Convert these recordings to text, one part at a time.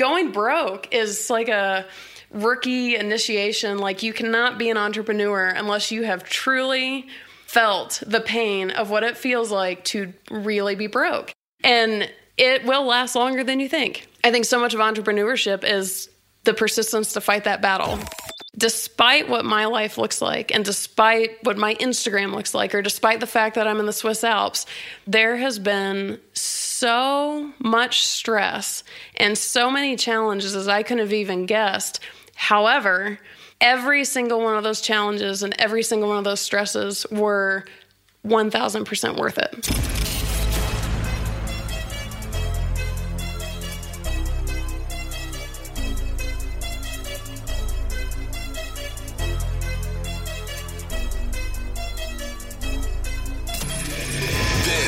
Going broke is like a rookie initiation. Like, you cannot be an entrepreneur unless you have truly felt the pain of what it feels like to really be broke. And it will last longer than you think. I think so much of entrepreneurship is the persistence to fight that battle. Despite what my life looks like, and despite what my Instagram looks like, or despite the fact that I'm in the Swiss Alps, there has been so much stress and so many challenges as I couldn't have even guessed However, every single one of those challenges and every single one of those stresses were 1000% worth it.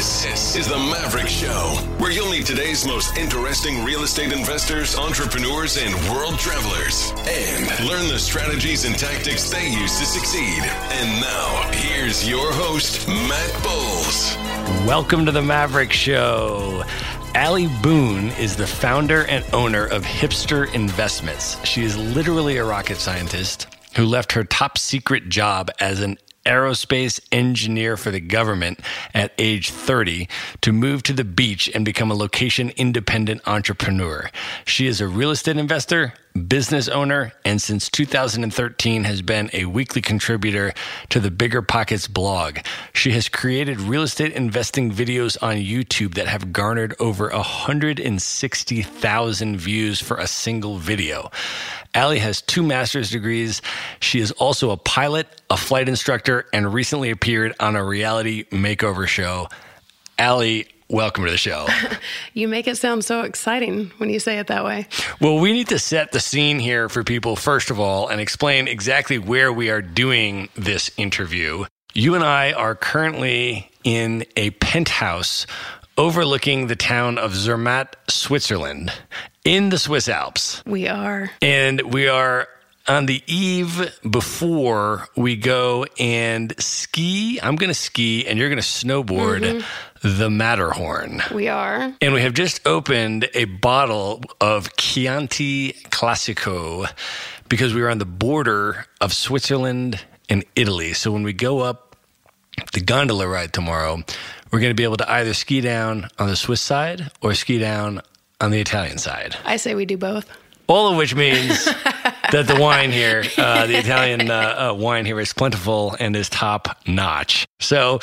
This is the Maverick Show, where you'll meet today's most interesting real estate investors, entrepreneurs, and world travelers, and learn the strategies and tactics they use to succeed. And now, here's your host, Matt Bowles. Welcome to the Maverick Show. Ali Boone is the founder and owner of Hipster Investments. She is literally a rocket scientist who left her top secret job as an aerospace engineer for the government at age 30 to move to the beach and become a location independent entrepreneur. She is a real estate investor, business owner, and since 2013 has been a weekly contributor to the Bigger Pockets blog. She has created real estate investing videos on YouTube that have garnered over 160,000 views for a single video. Ali has two master's degrees. She is also a pilot, a flight instructor, and recently appeared on a reality makeover show. Ali, welcome to the show. you make it sound so exciting when you say it that way. Well, we need to set the scene here for people, first of all, and explain exactly where we are doing this interview. You and I are currently in a penthouse overlooking the town of Zermatt, Switzerland, in the Swiss Alps. We are. And we are on the eve before we go and ski. I'm going to ski and you're going to snowboard mm-hmm. The Matterhorn. We are. And we have just opened a bottle of Chianti Classico because we are on the border of Switzerland and Italy. So when we go up the gondola ride tomorrow, we're going to be able to either ski down on the Swiss side or ski down on the Italian side. I say we do both. All of which means that the wine here, uh, the Italian uh, uh, wine here, is plentiful and is top notch. So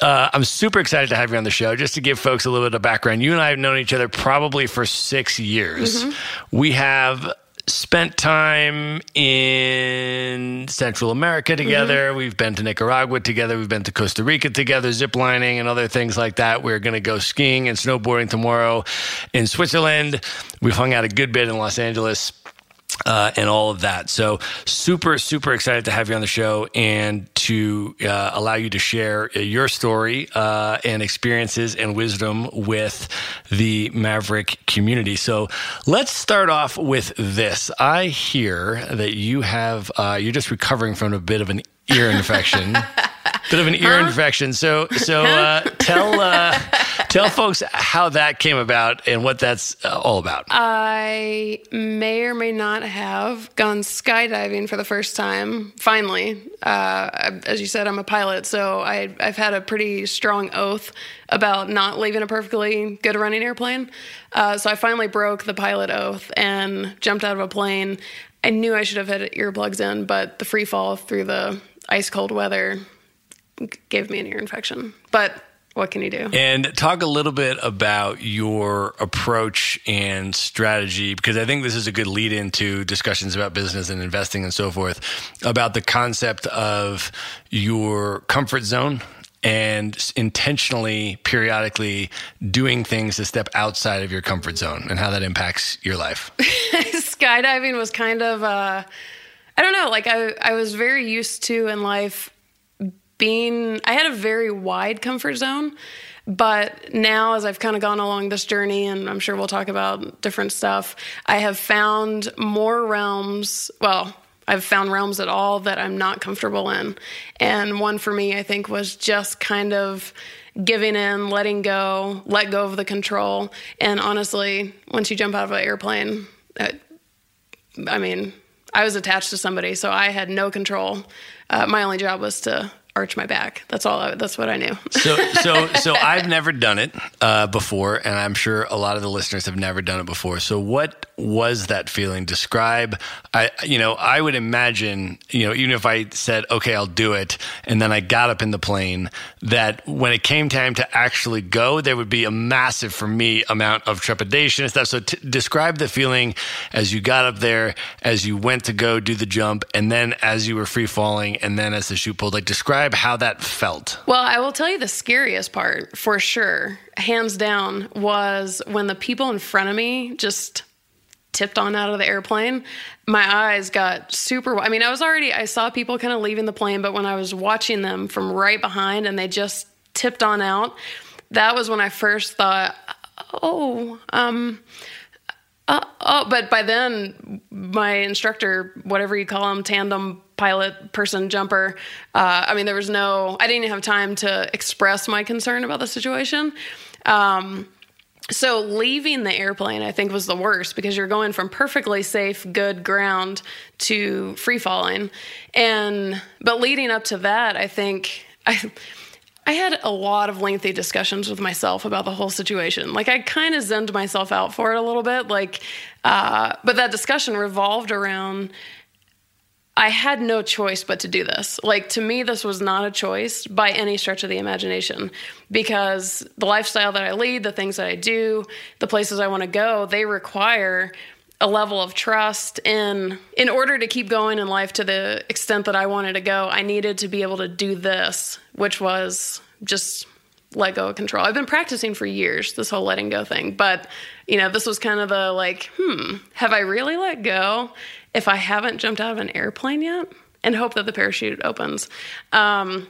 uh, I'm super excited to have you on the show. Just to give folks a little bit of background, you and I have known each other probably for six years. Mm-hmm. We have spent time in Central America together. Mm-hmm. We've been to Nicaragua together. We've been to Costa Rica together, ziplining and other things like that. We're going to go skiing and snowboarding tomorrow in Switzerland. We've hung out a good bit in Los Angeles uh, and all of that. So, super, super excited to have you on the show and to uh, allow you to share your story uh, and experiences and wisdom with the Maverick community. So, let's start off with this. I hear that you have, uh, you're just recovering from a bit of an ear infection. bit of an ear huh? infection. So, so uh, tell uh, Tell folks how that came about and what that's uh, all about. I may or may not have gone skydiving for the first time. Finally, uh, as you said, I'm a pilot, so I, I've had a pretty strong oath about not leaving a perfectly good running airplane. Uh, so I finally broke the pilot oath and jumped out of a plane. I knew I should have had earplugs in, but the free fall through the ice cold weather gave me an ear infection. But what can you do? And talk a little bit about your approach and strategy, because I think this is a good lead into discussions about business and investing and so forth, about the concept of your comfort zone and intentionally, periodically doing things to step outside of your comfort zone and how that impacts your life. Skydiving was kind of, uh, I don't know, like I, I was very used to in life being, I had a very wide comfort zone. But now, as I've kind of gone along this journey, and I'm sure we'll talk about different stuff, I have found more realms. Well, I've found realms at all that I'm not comfortable in. And one for me, I think, was just kind of giving in, letting go, let go of the control. And honestly, once you jump out of an airplane, I mean, I was attached to somebody, so I had no control. Uh, my only job was to arch my back. That's all. I, that's what I knew. so, so, so I've never done it uh, before, and I'm sure a lot of the listeners have never done it before. So, what was that feeling? Describe. I, you know, I would imagine, you know, even if I said, "Okay, I'll do it," and then I got up in the plane, that when it came time to actually go, there would be a massive, for me, amount of trepidation and stuff. So, t- describe the feeling as you got up there, as you went to go do the jump, and then as you were free falling, and then as the chute pulled. Like, describe describe how that felt. Well, I will tell you the scariest part for sure, hands down, was when the people in front of me just tipped on out of the airplane. My eyes got super. I mean, I was already, I saw people kind of leaving the plane, but when I was watching them from right behind and they just tipped on out, that was when I first thought, oh, um, uh, oh, but by then, my instructor, whatever you call him, tandem pilot, person, jumper, uh, I mean, there was no, I didn't have time to express my concern about the situation. Um, so leaving the airplane, I think, was the worst because you're going from perfectly safe, good ground to free falling. And, but leading up to that, I think, I, I had a lot of lengthy discussions with myself about the whole situation. Like I kind of zenned myself out for it a little bit. Like, uh, but that discussion revolved around. I had no choice but to do this. Like to me, this was not a choice by any stretch of the imagination, because the lifestyle that I lead, the things that I do, the places I want to go, they require a level of trust in in order to keep going in life to the extent that I wanted to go, I needed to be able to do this, which was just let go of control. I've been practicing for years this whole letting go thing, but you know, this was kind of the like, hmm, have I really let go if I haven't jumped out of an airplane yet? And hope that the parachute opens. Um,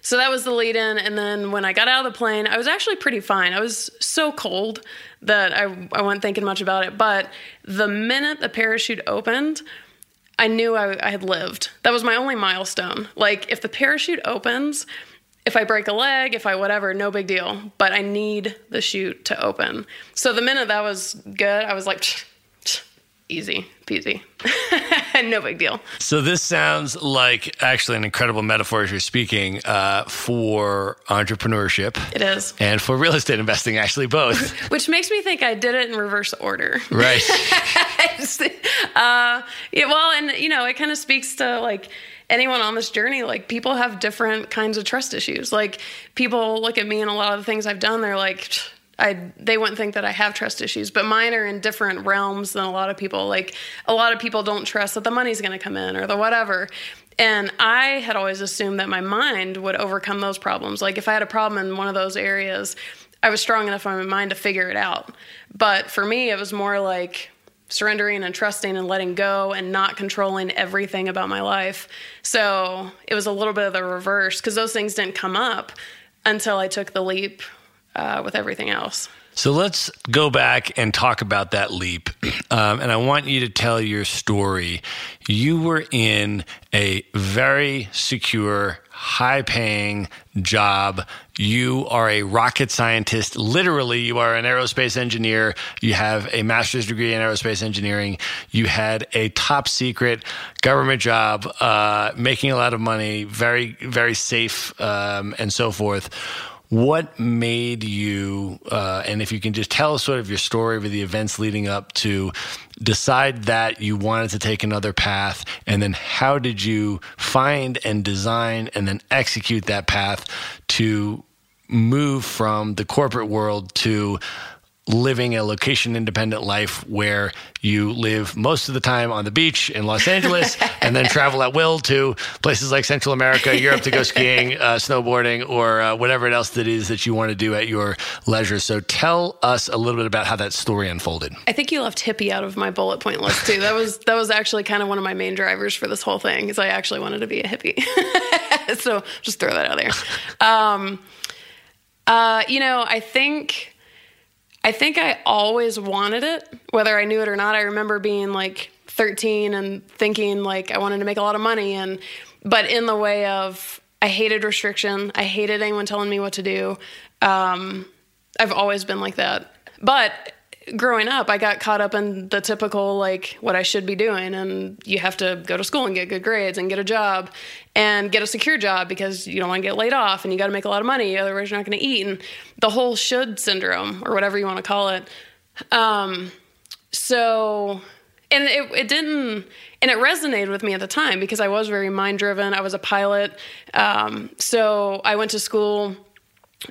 so that was the lead in. And then when I got out of the plane, I was actually pretty fine. I was so cold that I, I wasn't thinking much about it. But the minute the parachute opened, I knew I, I had lived. That was my only milestone. Like, if the parachute opens, if I break a leg, if I whatever, no big deal. But I need the chute to open. So the minute that was good, I was like, easy peasy. no big deal. So this sounds like actually an incredible metaphor as you're speaking uh, for entrepreneurship. It is. And for real estate investing, actually both. Which makes me think I did it in reverse order. Right. uh, yeah, well, and you know, it kind of speaks to like anyone on this journey, like people have different kinds of trust issues. Like people look at me and a lot of the things I've done, they're like, I they wouldn't think that I have trust issues, but mine are in different realms than a lot of people. Like a lot of people don't trust that the money's going to come in or the whatever. And I had always assumed that my mind would overcome those problems. Like if I had a problem in one of those areas, I was strong enough in my mind to figure it out. But for me, it was more like surrendering and trusting and letting go and not controlling everything about my life. So it was a little bit of the reverse because those things didn't come up until I took the leap uh, with everything else. So let's go back and talk about that leap. Um, and I want you to tell your story. You were in a very secure, high paying job. You are a rocket scientist. Literally, you are an aerospace engineer. You have a master's degree in aerospace engineering. You had a top secret government job, uh, making a lot of money, very, very safe, um, and so forth what made you, uh, and if you can just tell us sort of your story of the events leading up to decide that you wanted to take another path, and then how did you find and design and then execute that path to move from the corporate world to living a location independent life where you live most of the time on the beach in Los Angeles and then travel at will to places like Central America, Europe to go skiing, uh, snowboarding, or uh, whatever else that is that you want to do at your leisure. So tell us a little bit about how that story unfolded. I think you left hippie out of my bullet point list too. That was that was actually kind of one of my main drivers for this whole thing is I actually wanted to be a hippie. so just throw that out there. Um, uh, you know, I think I think I always wanted it, whether I knew it or not. I remember being like 13 and thinking like I wanted to make a lot of money and but in the way of I hated restriction. I hated anyone telling me what to do. Um, I've always been like that. But growing up, I got caught up in the typical like what I should be doing, and you have to go to school and get good grades and get a job and get a secure job because you don't want to get laid off and you got to make a lot of money, otherwise you're not going to eat, and the whole should syndrome or whatever you want to call it. Um, so, and it, it didn't, and it resonated with me at the time because I was very mind driven. I was a pilot, um, so I went to school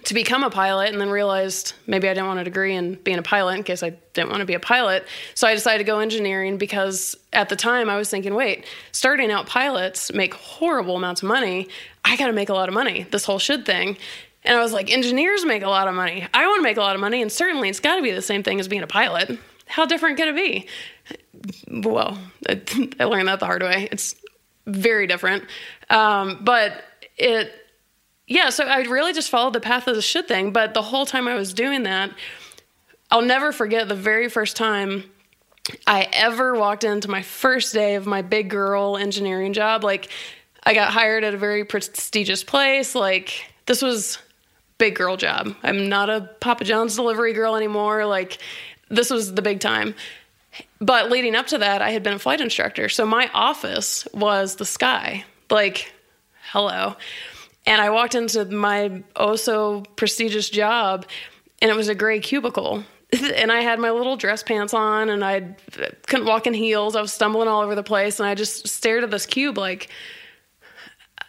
to become a pilot and then realized maybe I didn't want a degree in being a pilot in case I didn't want to be a pilot. So I decided to go engineering because at the time I was thinking, wait, starting out pilots make horrible amounts of money. I got to make a lot of money, this whole should thing. And I was like, engineers make a lot of money. I want to make a lot of money. And certainly it's got to be the same thing as being a pilot. How different could it be? Well, I learned that the hard way. It's very different. Um, but it, yeah, so I really just followed the path of the should thing. But the whole time I was doing that, I'll never forget the very first time I ever walked into my first day of my big girl engineering job. Like, I got hired at a very prestigious place. Like, this was big girl job. I'm not a Papa John's delivery girl anymore. Like, this was the big time. But leading up to that, I had been a flight instructor. So my office was the sky. Like, hello. And I walked into my oh so prestigious job, and it was a gray cubicle. and I had my little dress pants on, and I couldn't walk in heels. I was stumbling all over the place, and I just stared at this cube like,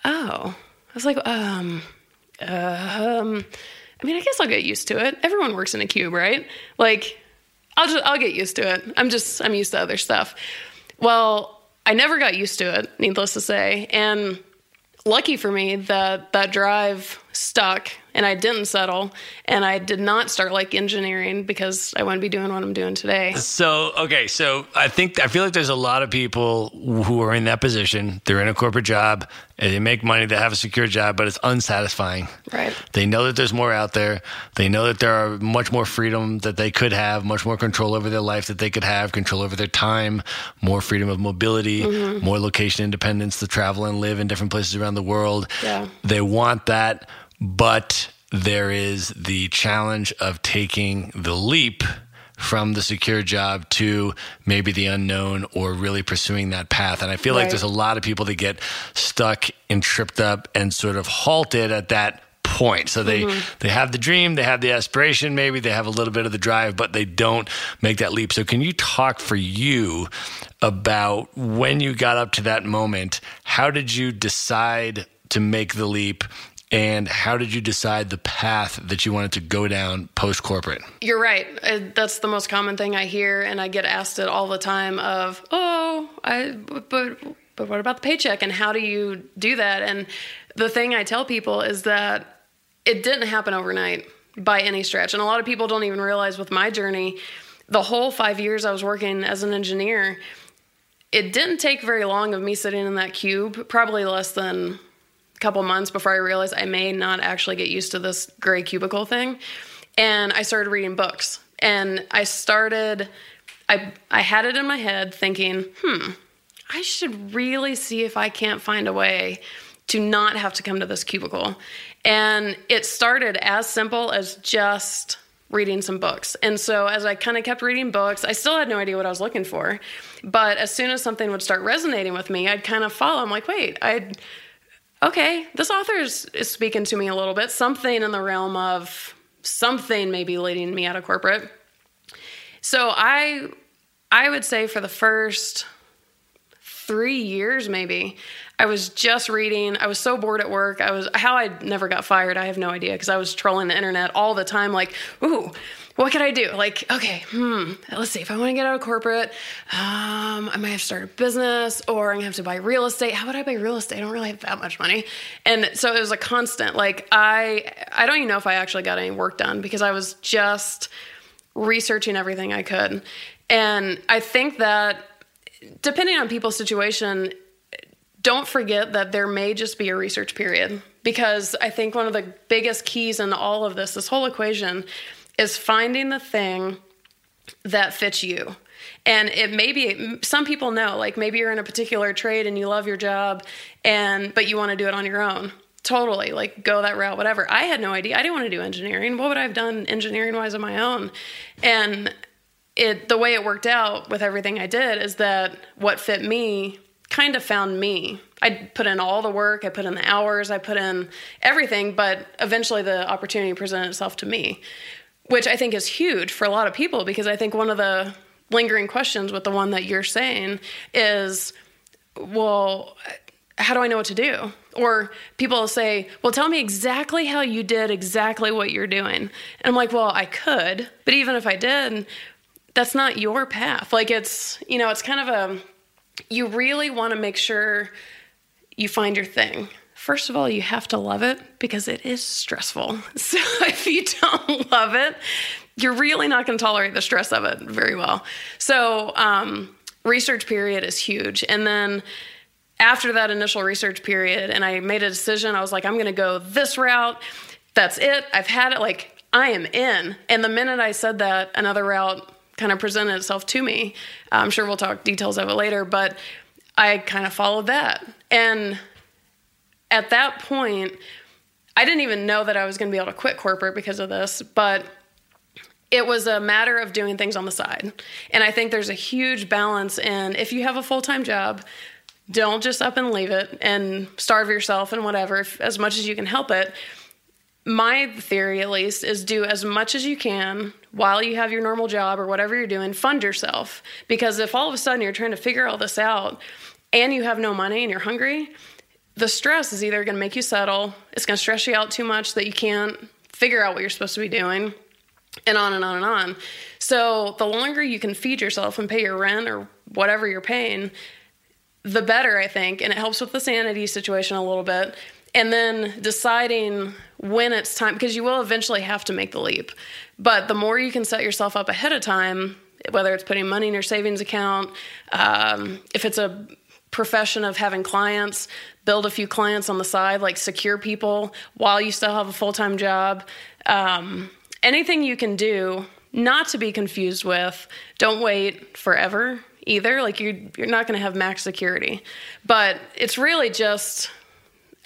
oh. I was like, um, uh, um. I mean, I guess I'll get used to it. Everyone works in a cube, right? Like, I'll just I'll get used to it. I'm just I'm used to other stuff. Well, I never got used to it, needless to say, and lucky for me that that drive stuck and I didn't settle and I did not start like engineering because I wouldn't be doing what I'm doing today. So, okay, so I think I feel like there's a lot of people who are in that position. They're in a corporate job and they make money, they have a secure job, but it's unsatisfying. Right. They know that there's more out there. They know that there are much more freedom that they could have, much more control over their life that they could have, control over their time, more freedom of mobility, mm-hmm. more location independence to travel and live in different places around the world. Yeah. They want that but there is the challenge of taking the leap from the secure job to maybe the unknown or really pursuing that path. And I feel right. like there's a lot of people that get stuck and tripped up and sort of halted at that point. So they mm-hmm. they have the dream, they have the aspiration, maybe they have a little bit of the drive, but they don't make that leap. So can you talk for you about when you got up to that moment? How did you decide to make the leap and how did you decide the path that you wanted to go down post corporate? You're right. Uh, that's the most common thing I hear, and I get asked it all the time. Of oh, I but but what about the paycheck and how do you do that? And the thing I tell people is that it didn't happen overnight by any stretch, and a lot of people don't even realize with my journey, the whole five years I was working as an engineer. It didn't take very long of me sitting in that cube, probably less than couple months before I realized I may not actually get used to this gray cubicle thing. And I started reading books. And I started I I had it in my head thinking, "Hmm, I should really see if I can't find a way to not have to come to this cubicle. And it started as simple as just reading some books. And so as I kind of kept reading books, I still had no idea what I was looking for. But as soon as something would start resonating with me, I'd kind of follow. I'm like, wait, I okay, this author is, is speaking to me a little bit. Something in the realm of something maybe leading me out of corporate. So I I would say for the first three years maybe i was just reading i was so bored at work i was how i never got fired i have no idea because i was trolling the internet all the time like ooh what could i do? Like okay hmm let's see. If i want to get out of corporate um, i might have to start a business or i'm gonna have to buy real estate. How would i buy real estate? I don't really have that much money. And so it was a constant like i i don't even know if i actually got any work done because i was just researching everything i could. And i think that depending on people's situation, don't forget that there may just be a research period because I think one of the biggest keys in all of this, this whole equation, is finding the thing that fits you. And it may be some people know, like maybe you're in a particular trade and you love your job, and but you want to do it on your own. Totally, like go that route, whatever. I had no idea. I didn't want to do engineering. What would I have done engineering wise on my own? And it the way it worked out with everything I did is that what fit me kind of found me. I put in all the work, I put in the hours, I put in everything, but eventually the opportunity presented itself to me, which I think is huge for a lot of people because I think one of the lingering questions with the one that you're saying is, well, how do I know what to do? Or people say, well, tell me exactly how you did exactly what you're doing. And I'm like, well, I could, but even if I did, that's not your path. Like it's, you know, it's kind of a, you really want to make sure you find your thing. First of all, you have to love it because it is stressful. So if you don't love it, you're really not going to tolerate the stress of it very well. So, um, research period is huge. And then after that initial research period, and I made a decision, I was like, I'm going to go this route. That's it. I've had it. Like, I am in. And the minute I said that, another route kind of presented itself to me. I'm sure we'll talk details of it later, but I kind of followed that. And at that point, I didn't even know that I was going to be able to quit corporate because of this, but it was a matter of doing things on the side. And I think there's a huge balance in if you have a full time job, don't just up and leave it and starve yourself and whatever, if, as much as you can help it my theory at least is do as much as you can while you have your normal job or whatever you're doing fund yourself because if all of a sudden you're trying to figure all this out and you have no money and you're hungry the stress is either going to make you settle it's going to stress you out too much that you can't figure out what you're supposed to be doing and on and on and on. So the longer you can feed yourself and pay your rent or whatever you're paying the better i think and it helps with the sanity situation a little bit. And then deciding when it's time because you will eventually have to make the leap. But the more you can set yourself up ahead of time whether it's putting money in your savings account um, if it's a profession of having clients build a few clients on the side like secure people while you still have a full-time job um, anything you can do not to be confused with don't wait forever either like you, you're not going to have max security but it's really just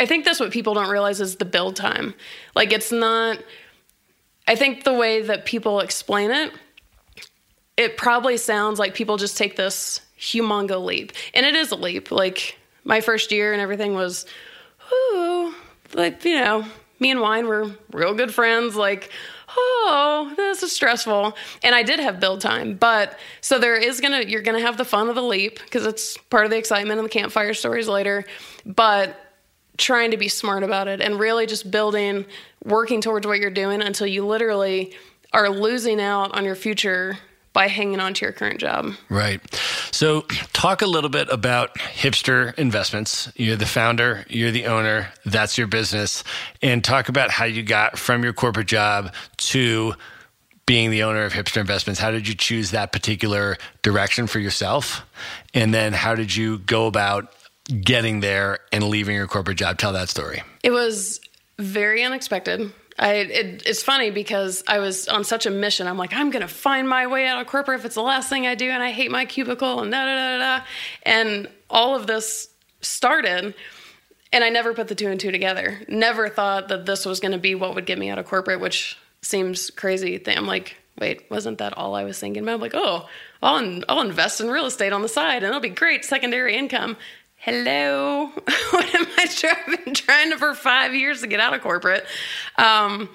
I think that's what people don't realize is the build time. Like it's not I think the way that people explain it, it probably sounds like people just take this humongo leap. And it is a leap. Like my first year and everything was ooh, like, you know, me and wine were real good friends, like oh, this is stressful. And I did have build time, but so there is gonna, you're gonna have the fun of the leap because it's part of the excitement and the campfire stories later. But trying to be smart about it and really just building, working towards what you're doing until you literally are losing out on your future by hanging on to your current job. Right. So, talk a little bit about Hipster Investments. You're the founder, you're the owner, that's your business, and talk about how you got from your corporate job to being the owner of Hipster Investments. How did you choose that particular direction for yourself? And then, how did you go about getting there and leaving your corporate job? Tell that story. It was very unexpected. I, it, it's funny because I was on such a mission. I'm like, I'm going to find my way out of corporate if it's the last thing I do, and I hate my cubicle, and da da da da. And all of this started, And I never put the two and two together. Never thought that this was going to be what would get me out of corporate, which seems crazy. I'm like, wait, wasn't that all I was thinking about? I'm like, oh, I'll, I'll invest in real estate on the side and it'll be great secondary income. Hello, what am I trying, trying to for five years to get out of corporate? Um,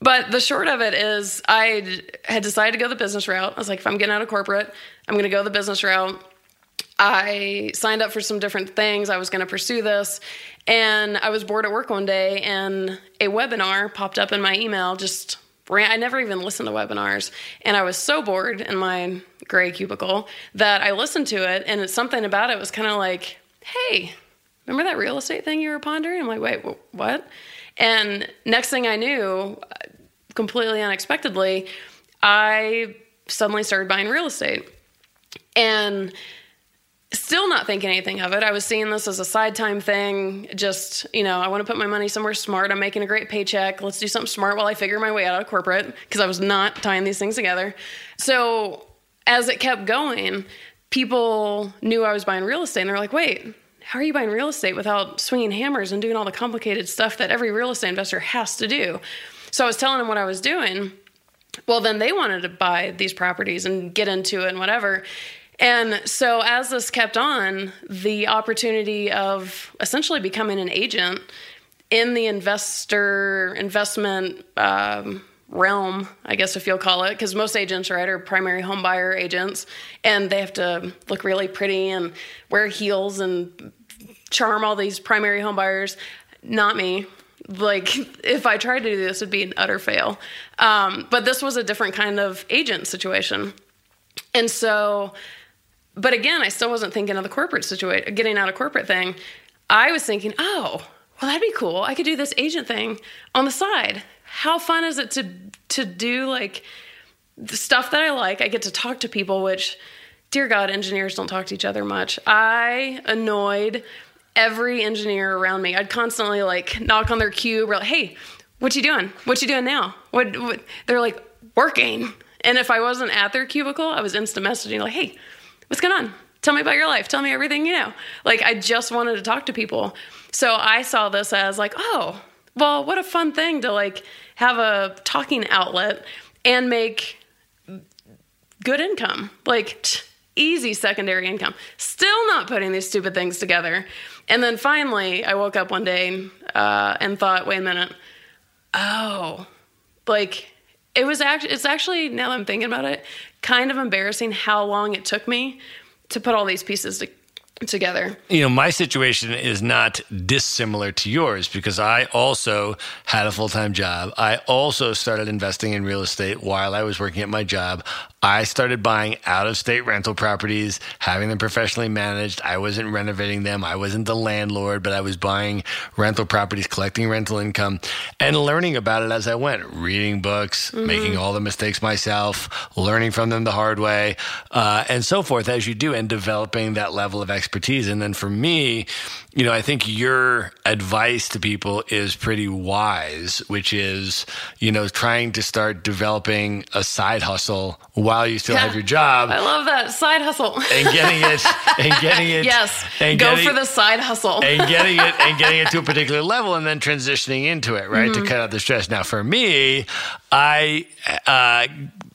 but the short of it is, I had decided to go the business route. I was like, if I'm getting out of corporate, I'm going to go the business route. I signed up for some different things. I was going to pursue this. And I was bored at work one day, and a webinar popped up in my email. Just ran, I never even listened to webinars. And I was so bored in my gray cubicle that I listened to it. And something about it was kind of like, hey, remember that real estate thing you were pondering? I'm like, wait, what? And next thing I knew, uh, completely unexpectedly, I suddenly started buying real estate. And still not thinking anything of it. I was seeing this as a side time thing. Just, you know, I want to put my money somewhere smart. I'm making a great paycheck. Let's do something smart while I figure my way out of corporate because I was not tying these things together. So as it kept going, people knew I was buying real estate and they're like, wait, how are you buying real estate without swinging hammers and doing all the complicated stuff that every real estate investor has to do? So I was telling them what I was doing. Well, then they wanted to buy these properties and get into it and whatever. And so, as this kept on, the opportunity of essentially becoming an agent in the investor investment um, realm, I guess if you'll call it, because most agents, right, are primary home buyer agents, and they have to look really pretty and wear heels and charm all these primary home buyers. Not me. Like, if I tried to do this, it'd be an utter fail. Um, but this was a different kind of agent situation. And so, but again, I still wasn't thinking of the corporate situation, getting out of corporate thing. I was thinking, oh, well, that'd be cool. I could do this agent thing on the side. How fun is it to to do like the stuff that I like? I get to talk to people, which, dear God, engineers don't talk to each other much. I annoyed every engineer around me. I'd constantly like knock on their cube, or like, hey, what you doing? What you doing now? What, what? They're like working. And if I wasn't at their cubicle, I was instant messaging like, hey, what's going on? Tell me about your life. Tell me everything you know. Like, I just wanted to talk to people. So I saw this as like, oh, well, what a fun thing to like have a talking outlet and make good income. Like, easy secondary income. Still not putting these stupid things together. And then finally, I woke up one day uh, and thought, wait a minute. Oh, like it was actually, it's actually, now I'm thinking about it, kind of embarrassing how long it took me to put all these pieces to, together. You know, my situation is not dissimilar to yours because I also had a full time job. I also started investing in real estate while I was working at my job. I started buying out of state rental properties, having them professionally managed. I wasn't renovating them. I wasn't the landlord, but I was buying rental properties, collecting rental income, and learning about it as I went, reading books, mm-hmm. making all the mistakes myself, learning from them the hard way, uh, and so forth as you do, and developing that level of expertise. And then for me, you know, I think your advice to people is pretty wise, which is, you know, trying to start developing a side hustle while you still yeah. have your job. I love that side hustle. And getting it and getting it Yes. And go getting, for the side hustle. and getting it and getting it to a particular level and then transitioning into it, right? Mm-hmm. To cut out the stress. Now for me, I uh,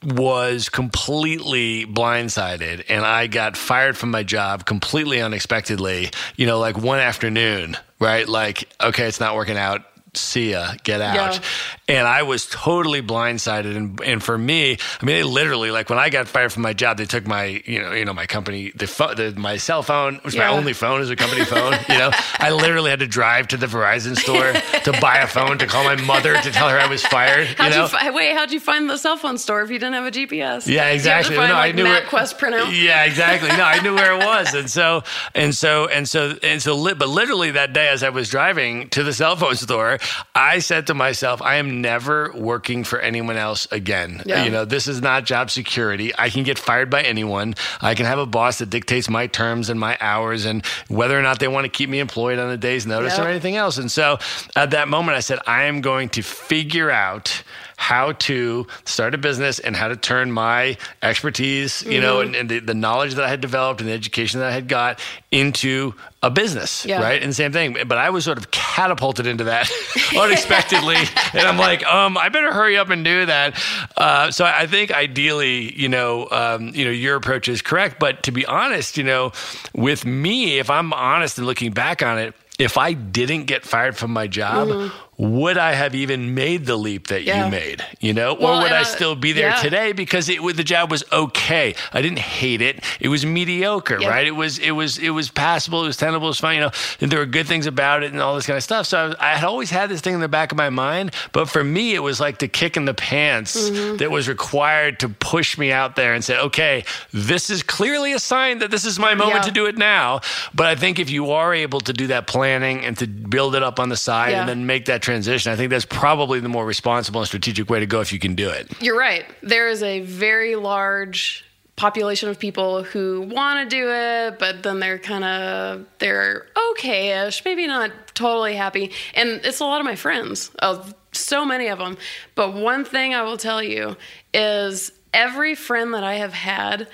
was completely blindsided and I got fired from my job completely unexpectedly, you know, like one afternoon, right? Like, okay, it's not working out see ya, get out. Yeah. And I was totally blindsided. And, and for me, I mean, they literally, like when I got fired from my job, they took my, you know, you know, my company, the, fo- the my cell phone, which yeah. my only phone is a company phone. You know, I literally had to drive to the Verizon store to buy a phone to call my mother to tell her I was fired. How'd you, know? you fi- wait, how'd you find the cell phone store if you didn't have a GPS? Yeah, exactly. Find, no, like, I knew where, printout. Yeah, exactly. No, I knew where it was. And so, and so, and so, and so, but literally that day as I was driving to the cell phone store, I said to myself, I am never working for anyone else again. Yeah. You know, this is not job security. I can get fired by anyone. I can have a boss that dictates my terms and my hours and whether or not they want to keep me employed on a day's notice yep. or anything else. And so at that moment, I said, I am going to figure out how to start a business and how to turn my expertise, you know, and, and the, the knowledge that I had developed and the education that I had got into a business, Yeah. right? And same thing. But I was sort of catapulted into that unexpectedly, and I'm like, um, I better hurry up and do that. Uh, so I think ideally, you know, um, you know, your approach is correct. But to be honest, you know, with me, if I'm honest and looking back on it, if I didn't get fired from my job, would I have even made the leap that. Yeah. you made? You know, Well, or would I uh, still be there yeah. today because it the job was okay. I didn't hate it. It was mediocre, Yeah. right? It was it was it was passable. It was tenable. It was fine. You know, there were good things about it and all this kind of stuff. So I, was, I had always had this thing in the back of my mind. But for me, it was like the kick in the pants Mm-hmm. that was required to push me out there and say, okay, this is clearly a sign that this is my moment to do it now. But I think if you are able to do that planning and to build it up on the side and then make that transition, I think that's probably the more responsible and strategic way to go if you can do it. You're right. There is a very large population of people who want to do it, but then they're kind of they're okay-ish, maybe not totally happy. And it's a lot of my friends, of so many of them. But one thing I will tell you is every friend that I have had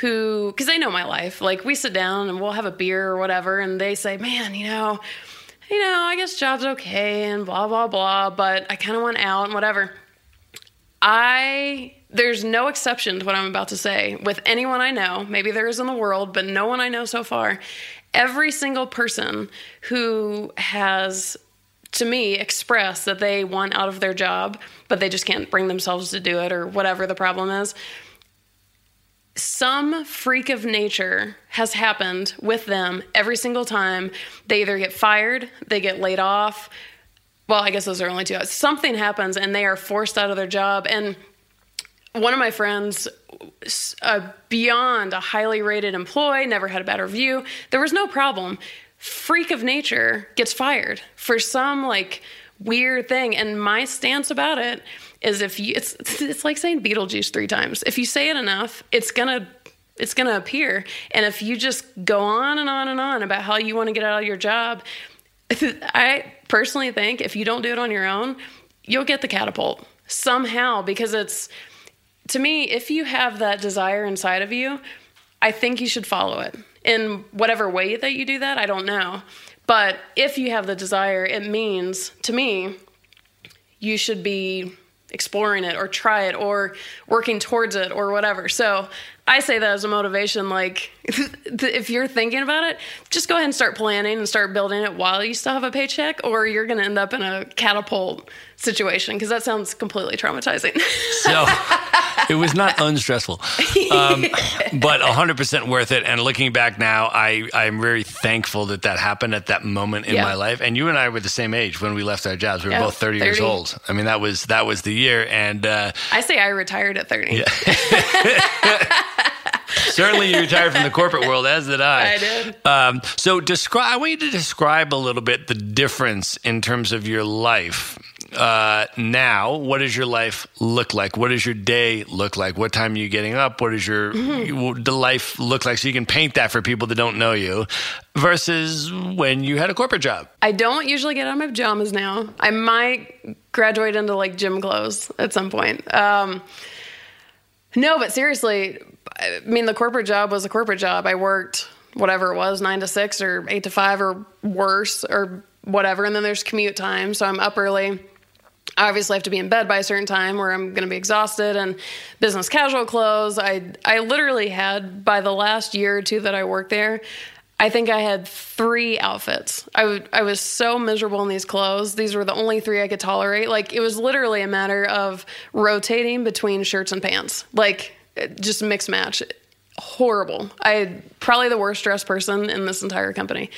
who because they know my life, like we sit down and we'll have a beer or whatever, and they say, "Man, you know." You know, I guess job's okay and blah blah blah, but I kind of want out and whatever. I there's no exception to what I'm about to say with anyone I know. Maybe there is in the world, but no one I know so far. Every single person who has to me expressed that they want out of their job, but they just can't bring themselves to do it or whatever the problem is. Some freak of nature has happened with them every single time. They either get fired, they get laid off, well, I guess those are only two. Something happens and they are forced out of their job. And one of my friends, beyond a highly rated employee, never had a bad review, there was no problem. Freak of nature gets fired for some like weird thing. And my stance about it is if you, it's, it's like saying Beetlejuice three times. If you say it enough, it's gonna it's to appear. And if you just go on and on and on about how you want to get out of your job, I personally think if you don't do it on your own, you'll get the catapult somehow because it's to me, if you have that desire inside of you, I think you should follow it. In whatever way that you do that, I don't know. But if you have the desire, it means to me, you should be exploring it or try it or working towards it or whatever. So I say that as a motivation. Like, if you're thinking about it, just go ahead and start planning and start building it while you still have a paycheck, or you're going to end up in a catapult situation because that sounds completely traumatizing. So it was not unstressful, um, but 100% worth it. And looking back now, I, I'm very thankful that that happened at that moment in Yeah. my life. And you and I were the same age when we left our jobs. We were Yeah, both 30, years old. I mean, that was that was the year. And uh, I say I retired at 30. certainly you retired from the corporate world, as did I. I did. Um, so describe. I want you to describe a little bit the difference in terms of your life uh, now. What does your life look like? What does your day look like? What time are you getting up? What does your Mm-hmm. the life look like? So you can paint that for people that don't know you, versus when you had a corporate job. I don't usually get out of my pajamas now. I might graduate into like gym clothes at some point. Um, no, but seriously, I mean, the corporate job was a corporate job. I worked whatever it was, nine to six or eight to five or worse or whatever. And then there's commute time. So I'm up early. I obviously have to be in bed by a certain time where I'm going to be exhausted and business casual clothes. I I literally had by the last year or two that I worked there, I think I had three outfits. I I was so miserable in these clothes. These were the only three I could tolerate. Like it was literally a matter of rotating between shirts and pants. Like just mix match. Horrible. I probably the worst dressed person in this entire company.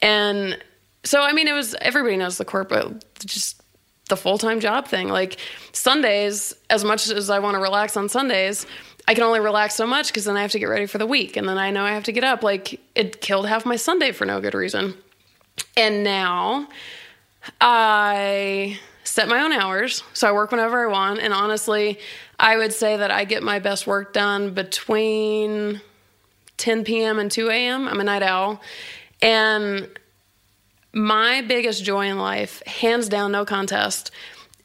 And so I mean it was everybody knows the corporate just the full time job thing. Like Sundays, as much as I want to relax on Sundays, I can only relax so much because then I have to get ready for the week. And then I know I have to get up. Like it killed half my Sunday for no good reason. And now I set my own hours. So I work whenever I want. And honestly, I would say that I get my best work done between 10 p.m. and 2 a.m. I'm a night owl. And my biggest joy in life, hands down, no contest,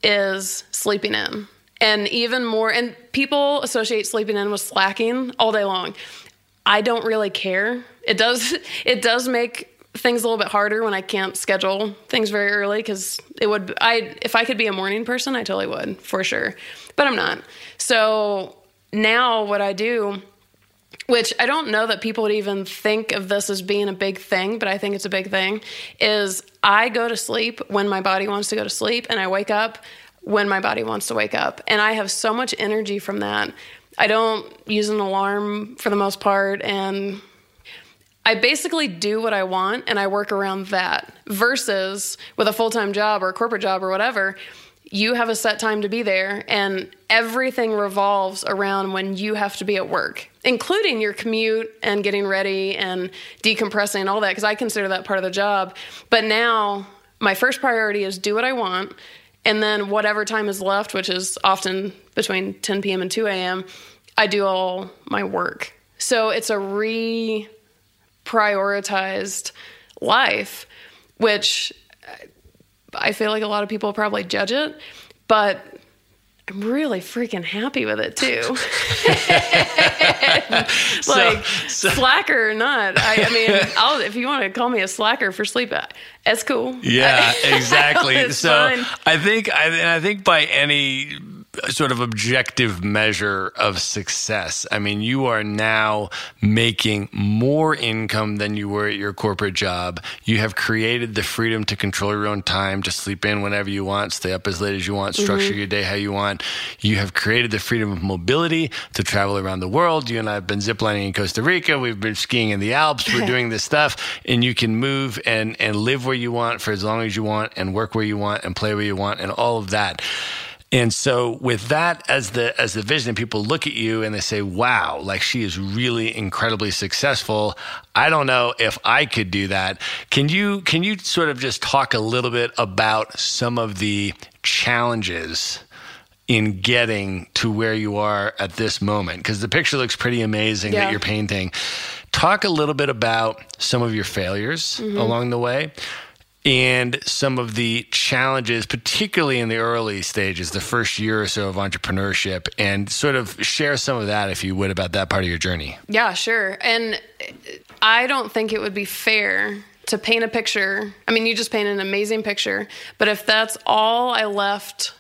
is sleeping in. And even more, and people associate sleeping in with slacking all day long. I don't really care. It does, it does make things a little bit harder when I can't schedule things very early because it would, I, if I could be a morning person, I totally would for sure, but I'm not. So now what I do which I don't know that people would even think of this as being a big thing, but I think it's a big thing, is I go to sleep when my body wants to go to sleep and I wake up when my body wants to wake up. And I have so much energy from that. I don't use an alarm for the most part and I basically do what I want and I work around that versus with a full-time job or a corporate job or whatever you have a set time to be there and everything revolves around when you have to be at work including your commute and getting ready and decompressing and all that because i consider that part of the job. But now my first priority is do what i want and then whatever time is left which is often between 10 p.m and 2 a.m i do all my work. So it's a re prioritized life which I feel like a lot of people probably judge it, but I'm really freaking happy with it too. like so, so. slacker or not, I, I mean, I'll, if you want to call me a slacker for sleep, uh, that's cool. Yeah, exactly. so. I think, I, I think by any sort of objective measure of success. I mean, you are now making more income than you were at your corporate job. You have created the freedom to control your own time, to sleep in whenever you want, stay up as late as you want, structure mm-hmm. your day how you want. You have created the freedom of mobility to travel around the world. You and I have been ziplining in Costa Rica. We've been skiing in the Alps. We're doing this stuff, and you can move and and live where you want for as long as you want, and work where you want, and play where you want, and all of that. And so with that as the as the vision, people look at you and they say, "Wow, like she is really incredibly successful." I don't know if I could do that. Can you can you sort of just talk a little bit about some of the challenges in getting to where you are at this moment because the picture looks pretty amazing yeah. that you're painting. Talk a little bit about some of your failures mm-hmm. along the way and some of the challenges, particularly in the early stages, the first year or so of entrepreneurship, and sort of share some of that, if you would, about that part of your journey. Yeah, sure. And I don't think it would be fair to paint a picture. I mean, you just painted an amazing picture, but if that's all I left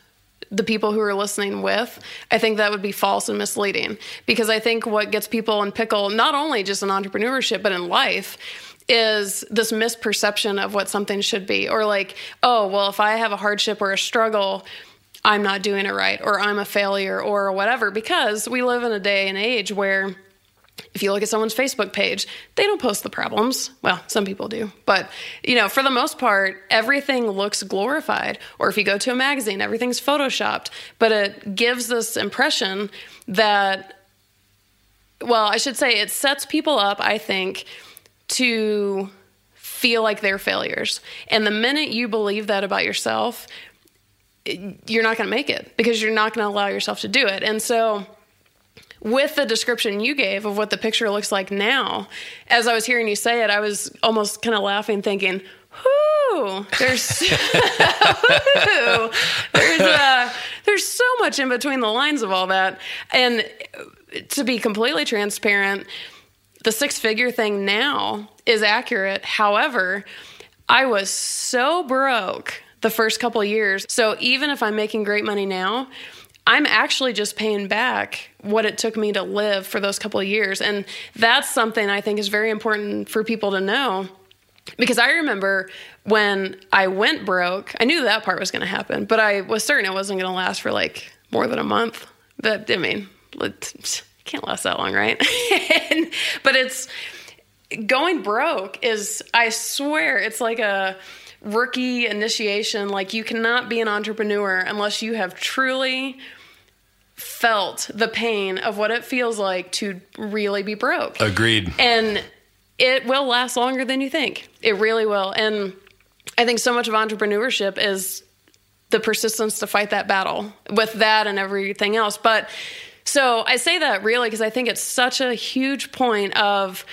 the people who are listening with, I think that would be false and misleading because I think what gets people in pickle, not only just in entrepreneurship, but in life, is this misperception of what something should be. Or like oh well if i have a hardship or a struggle i'm not doing it right or i'm a failure or whatever. Because we live in a day and age where if you look at someone's facebook page they don't post the problems. Well some people do. But you know for the most part everything looks glorified. Or if you go to a magazine everything's photoshopped. But it gives this impression that well i should say it sets people up i think to feel like they're failures. And the minute you believe that about yourself, you're not going to make it because you're not going to allow yourself to do it. And so, with the description you gave of what the picture looks like now, as I was hearing you say it, I was almost kind of laughing, thinking, whoo, there's, there's, uh, there's so much in between the lines of all that. And to be completely transparent, the six figure thing now is accurate. However, I was so broke the first couple years. So even if I'm making great money now, I'm actually just paying back what it took me to live for those couple of years. And that's something I think is very important for people to know. Because I remember when I went broke, I knew that part was going to happen, but I was certain it wasn't going to last for like more than a month. That, I mean, can't last that long, right? but it's going broke is, I swear, it's like a rookie initiation. Like you cannot be an entrepreneur unless you have truly felt the pain of what it feels like to really be broke. Agreed. And it will last longer than you think. It really will. And I think so much of entrepreneurship is the persistence to fight that battle with that and everything else. But so I say that really because I think it's such a huge point of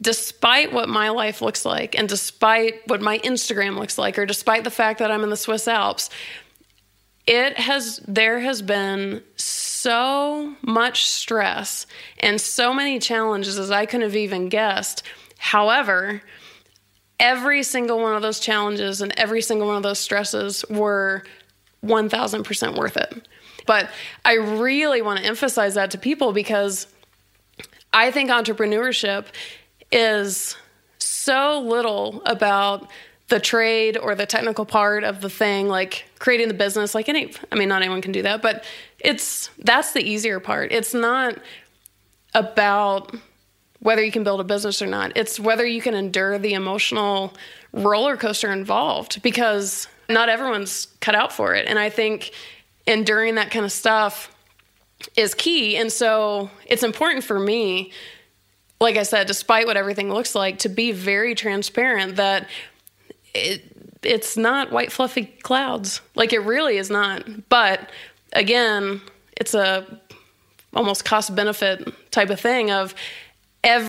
despite what my life looks like and despite what my Instagram looks like or despite the fact that I'm in the Swiss Alps, it has there has been so much stress and so many challenges as I couldn't have even guessed. However, every single one of those challenges and every single one of those stresses were 1000% worth it. But I really want to emphasize that to people because I think entrepreneurship is so little about the trade or the technical part of the thing, like creating the business. Like any, I mean, not anyone can do that, but it's that's the easier part. It's not about whether you can build a business or not. It's whether you can endure the emotional roller coaster involved because not everyone's cut out for it. And I think enduring that kind of stuff is key. And so it's important for me, like I said, despite what everything looks like, to be very transparent that it, it's not white fluffy clouds. Like it really is not. But again, it's a almost cost benefit type of thing of every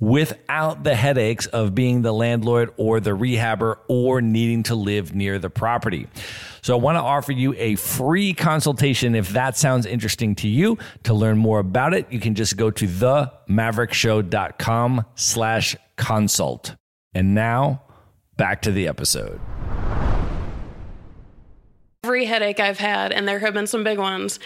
without the headaches of being the landlord or the rehabber or needing to live near the property. So I want to offer you a free consultation if that sounds interesting to you. To learn more about it, you can just go to themaverickshow.com slash consult. And now back to the episode. every headache I've had, and there have been some big ones,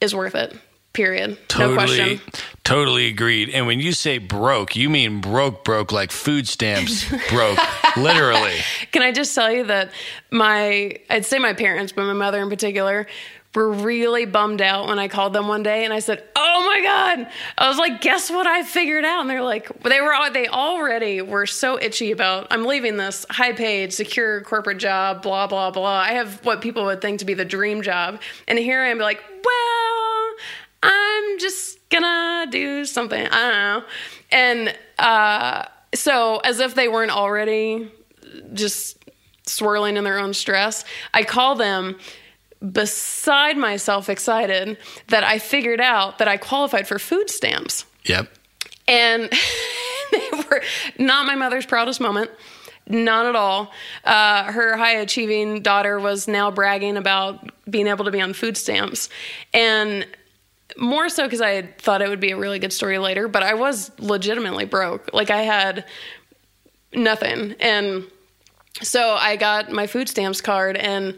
is worth it. Period. Totally, no question. totally agreed. And when you say broke, you mean broke, broke, like food stamps broke, literally. Can I just tell you that my, I'd say my parents, but my mother in particular, were really bummed out when I called them one day and I said, "Oh my god." I was like, "Guess what I figured out?" And they're like, they were they already were so itchy about I'm leaving this high-paid, secure corporate job, blah blah blah. I have what people would think to be the dream job. And here I am like, "Well, I'm just gonna do something. I don't know. And uh, so, as if they weren't already just swirling in their own stress, I call them beside myself excited that I figured out that I qualified for food stamps. Yep. And they were not my mother's proudest moment. Not at all. Uh, her high achieving daughter was now bragging about being able to be on food stamps. And more so because I thought it would be a really good story later, but I was legitimately broke. Like I had nothing. And so I got my food stamps card and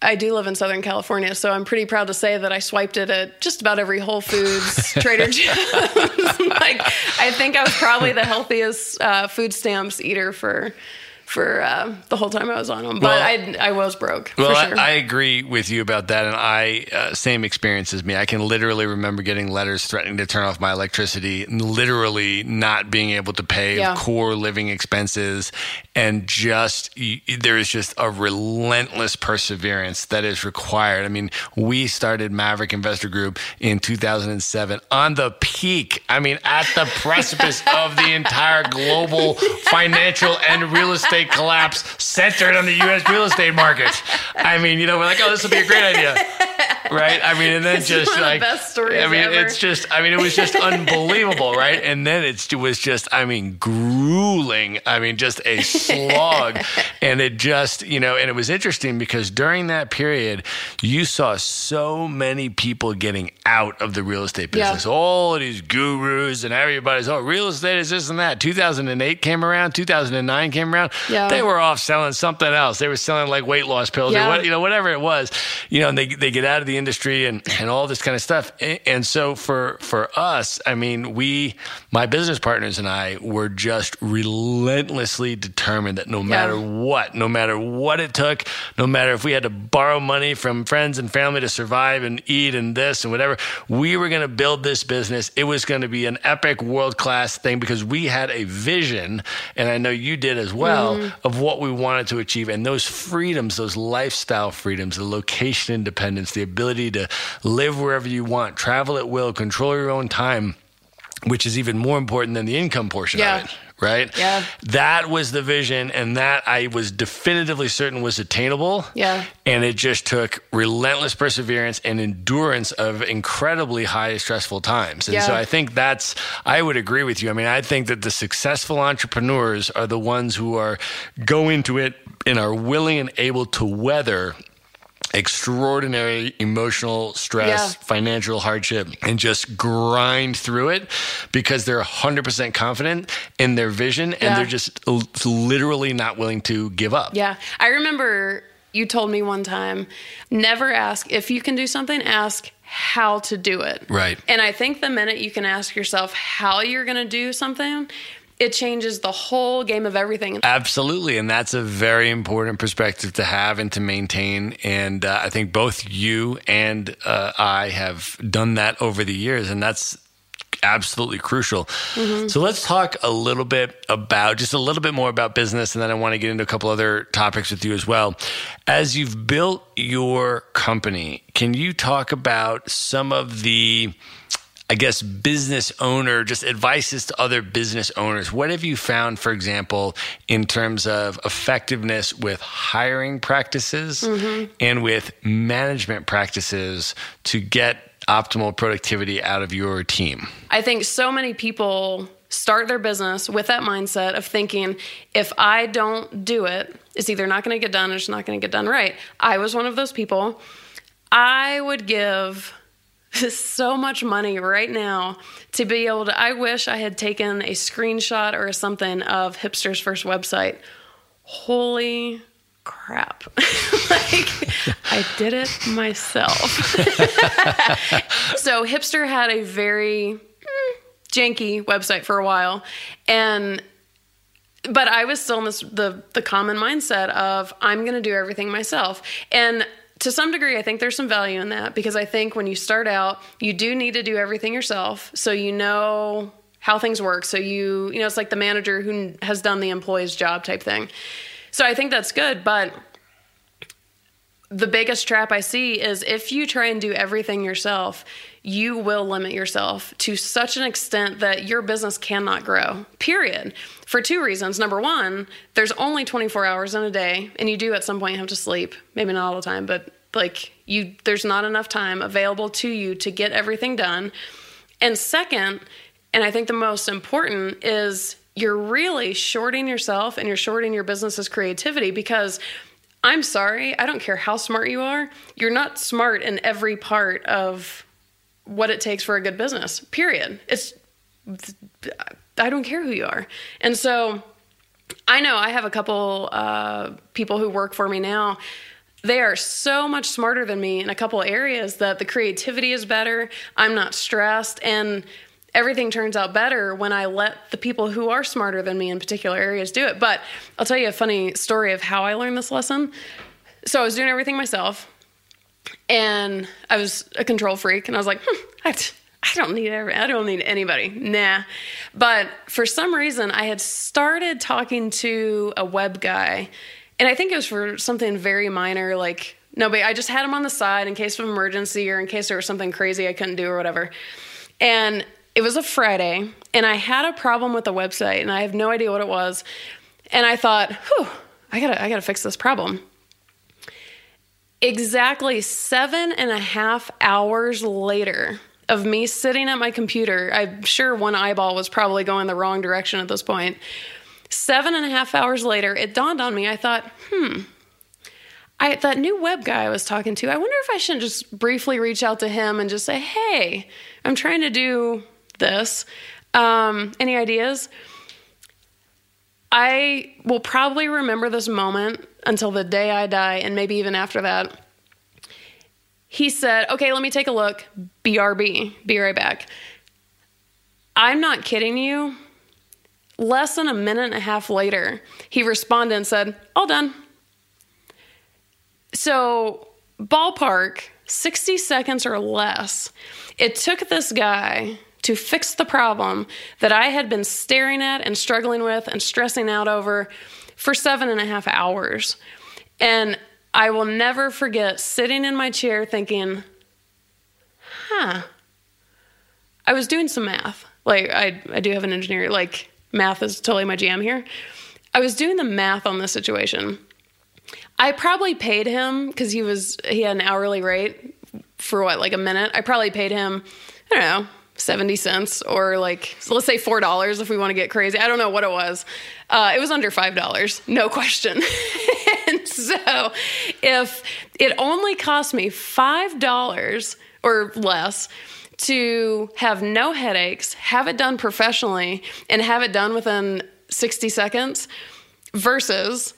I do live in Southern California, so I'm pretty proud to say that I swiped it at just about every Whole Foods, Trader Joe's. like, I think I was probably the healthiest uh, food stamps eater for for uh, the whole time I was on them. But Well- I, I was broke. Well, for sure. I, I agree with you about that, and I uh, same experience as me. I can literally remember getting letters threatening to turn off my electricity, and literally not being able to pay Yeah. core living expenses, and just there is just a relentless perseverance that is required. I mean, we started Maverick Investor Group in 2007 on the peak. I mean, at the precipice of the entire global financial and real estate collapse centered on the U.S. real estate market. I mean, you know, we're like, oh, this will be a great idea. Right? I mean, and then It's just of the like, best stories I mean, ever. it's just, I mean, it was just unbelievable, right? And then it's, it was just, I mean, grueling. I mean, just a slog. and it just, you know, and it was interesting because during that period, you saw so many people getting out of the real estate Yeah. business. All of these gurus and everybody's, oh, real estate is this and that. 2008 came around, 2009 came around. Yeah. They were off selling something else. They were selling like weight loss pills or what, you know, whatever it was, you know, and they, they get out of the industry and, and all this kind of stuff. And, and so for for us, I mean, we, my business partners and I, were just relentlessly determined that no matter Yeah. what, no matter what it took, no matter if we had to borrow money from friends and family to survive and eat and this and whatever, we were going to build this business. It was going to be an epic world class thing because we had a vision, and I know you did as well, Mm-hmm. of what we wanted to achieve. And those freedoms, those lifestyle freedoms, the location independence, the ability to live wherever you want, travel at will, control your own time, which is even more important than the income portion Yeah. of it. Right? Yeah. That was the vision, and that I was definitively certain was attainable. Yeah. And it just took relentless perseverance and endurance of incredibly high stressful times. And so I think that's, I would agree with you. I mean, I think that the successful entrepreneurs are the ones who are go into it and are willing and able to weather extraordinary emotional stress, Yeah. financial hardship, and just grind through it because they're 100% confident in their vision and Yeah. they're just literally not willing to give up. Yeah. I remember you told me one time never ask if you can do something, ask how to do it. Right. And I think the minute you can ask yourself how you're going to do something, it changes the whole game of everything. Absolutely. And that's a very important perspective to have and to maintain. And uh, I think both you and uh, I have done that over the years. And that's absolutely crucial. So let's talk a little bit about just a little bit more about business. And then I want to get into a couple other topics with you as well. As you've built your company, can you talk about some of the I guess business owner, just advices to other business owners. What have you found, for example, in terms of effectiveness with hiring practices mm-hmm. and with management practices to get optimal productivity out of your team? I think so many people start their business with that mindset of thinking if I don't do it, it's either not going to get done or it's not going to get done right. I was one of those people. I would give so much money right now to be able to. I wish I had taken a screenshot or something of Hipster's first website. Holy crap. like, I did it myself. so, Hipster had a very mm, janky website for a while. And but I was still in this the the common mindset of I'm going to do everything myself. And to some degree, I think there's some value in that because I think when you start out, you do need to do everything yourself, so you know how things work. So you you know it's like the manager who has done the employee's job type thing. So I think that's good, but the biggest trap I see is if you try and do everything yourself, you will limit yourself to such an extent that your business cannot grow. Period. For two reasons. Number one, there's only 24 hours in a day, and you do at some point have to sleep. Maybe not all the time, but like you there's not enough time available to you to get everything done. And second, and I think the most important is you're really shorting yourself and you're shorting your business's creativity because I'm sorry, I don't care how smart you are, you're not smart in every part of what it takes for a good business. Period. It's I don't care who you are. And so I know I have a couple uh, people who work for me now. They are so much smarter than me in a couple areas that the creativity is better. I'm not stressed, and everything turns out better when I let the people who are smarter than me in particular areas do it. But I'll tell you a funny story of how I learned this lesson. So I was doing everything myself, and I was a control freak, and I was like, hmm, I, I don't need every, I don't need anybody, nah. But for some reason, I had started talking to a web guy, and I think it was for something very minor, like nobody. I just had him on the side in case of emergency or in case there was something crazy I couldn't do or whatever. And it was a Friday, and I had a problem with the website, and I have no idea what it was. And I thought, whew, I gotta, I gotta fix this problem exactly seven and a half hours later of me sitting at my computer, I'm sure one eyeball was probably going the wrong direction at this point. Seven and a half hours later, it dawned on me. I thought, hmm, I, that new web guy I was talking to, I wonder if I shouldn't just briefly reach out to him and just say, hey, I'm trying to do this. Um, any ideas? I will probably remember this moment until the day I die, and maybe even after that. he said, Okay, let me take a look. BRB, be right back. I'm not kidding you. Less than a minute and a half later, he responded and said, All done. So, ballpark, 60 seconds or less. It took this guy to fix the problem that I had been staring at and struggling with and stressing out over for seven and a half hours. And I will never forget sitting in my chair thinking, huh. I was doing some math. Like, I, I do have an engineer, like, math is totally my jam here. I was doing the math on this situation. I probably paid him because he was he had an hourly rate for what like a minute. I probably paid him I don't know 70 cents or like so let's say four dollars if we want to get crazy. I don't know what it was. Uh, it was under five dollars, no question. and so if it only cost me five dollars or less to have no headaches, have it done professionally, and have it done within 60 seconds versus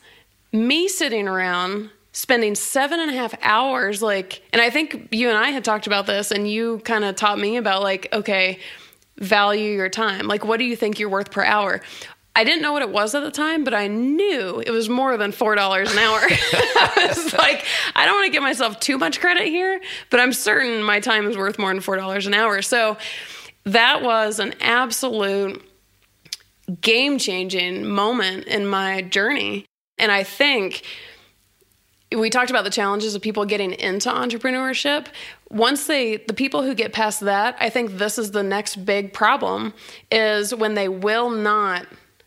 me sitting around spending seven and a half hours like and i think you and i had talked about this and you kind of taught me about like okay value your time like what do you think you're worth per hour I didn't know what it was at the time, but I knew it was more than four dollars an hour. I was like, I don't want to give myself too much credit here, but I'm certain my time is worth more than four dollars an hour. So that was an absolute game changing moment in my journey. And I think we talked about the challenges of people getting into entrepreneurship. Once they the people who get past that, I think this is the next big problem is when they will not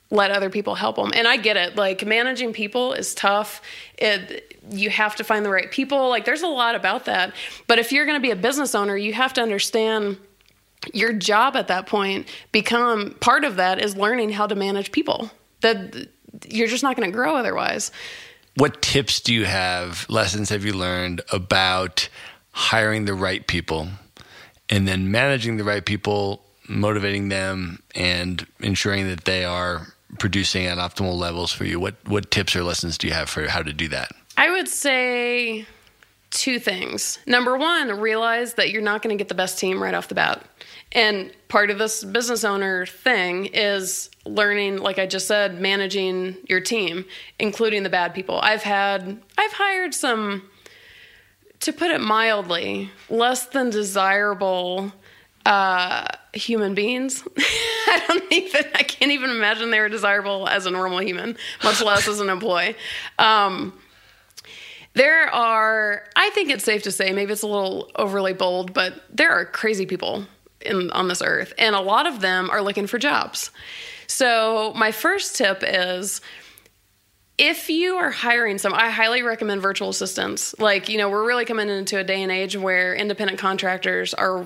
let other people help them. And I get it. Like managing people is tough. It you have to find the right people. Like there's a lot about that. But if you're going to be a business owner, you have to understand your job at that point become part of that is learning how to manage people. That you're just not going to grow otherwise. What tips do you have, lessons have you learned about hiring the right people and then managing the right people, motivating them, and ensuring that they are producing at optimal levels for you? What, what tips or lessons do you have for how to do that? I would say two things. Number one, realize that you're not going to get the best team right off the bat. And part of this business owner thing is learning, like I just said, managing your team, including the bad people. I've had, I've hired some, to put it mildly, less than desirable uh, human beings. I don't even, I can't even imagine they were desirable as a normal human, much less as an employee. Um, there are, I think it's safe to say, maybe it's a little overly bold, but there are crazy people in, on this earth, and a lot of them are looking for jobs. So, my first tip is if you are hiring some, I highly recommend virtual assistants. Like, you know, we're really coming into a day and age where independent contractors are,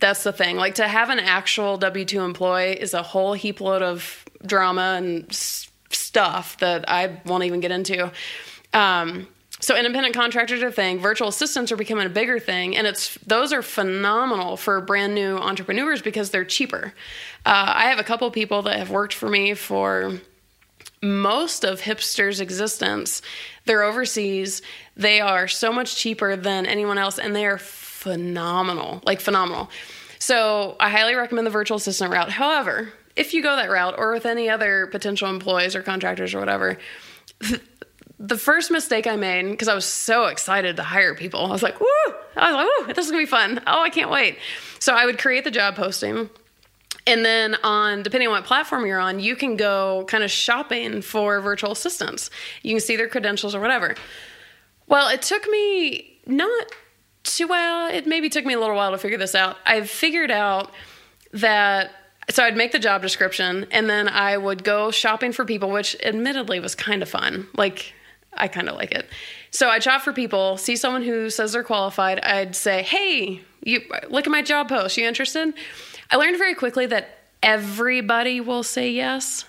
that's the thing. Like, to have an actual W 2 employee is a whole heap load of drama and stuff that I won't even get into. Um, so independent contractors are a thing. Virtual assistants are becoming a bigger thing, and it's those are phenomenal for brand new entrepreneurs because they're cheaper. Uh, I have a couple people that have worked for me for most of hipsters' existence. They're overseas. They are so much cheaper than anyone else, and they are phenomenal, like phenomenal. So I highly recommend the virtual assistant route. However, if you go that route, or with any other potential employees or contractors or whatever the first mistake I made, because I was so excited to hire people, I was like, woo! I was like, woo, this is gonna be fun. Oh, I can't wait. So I would create the job posting. And then on depending on what platform you're on, you can go kind of shopping for virtual assistants. You can see their credentials or whatever. Well, it took me not too well, it maybe took me a little while to figure this out. I've figured out that so I'd make the job description and then I would go shopping for people, which admittedly was kind of fun. Like I kind of like it. So I'd shop for people, see someone who says they're qualified. I'd say, "Hey, you look at my job post. You interested?" I learned very quickly that everybody will say yes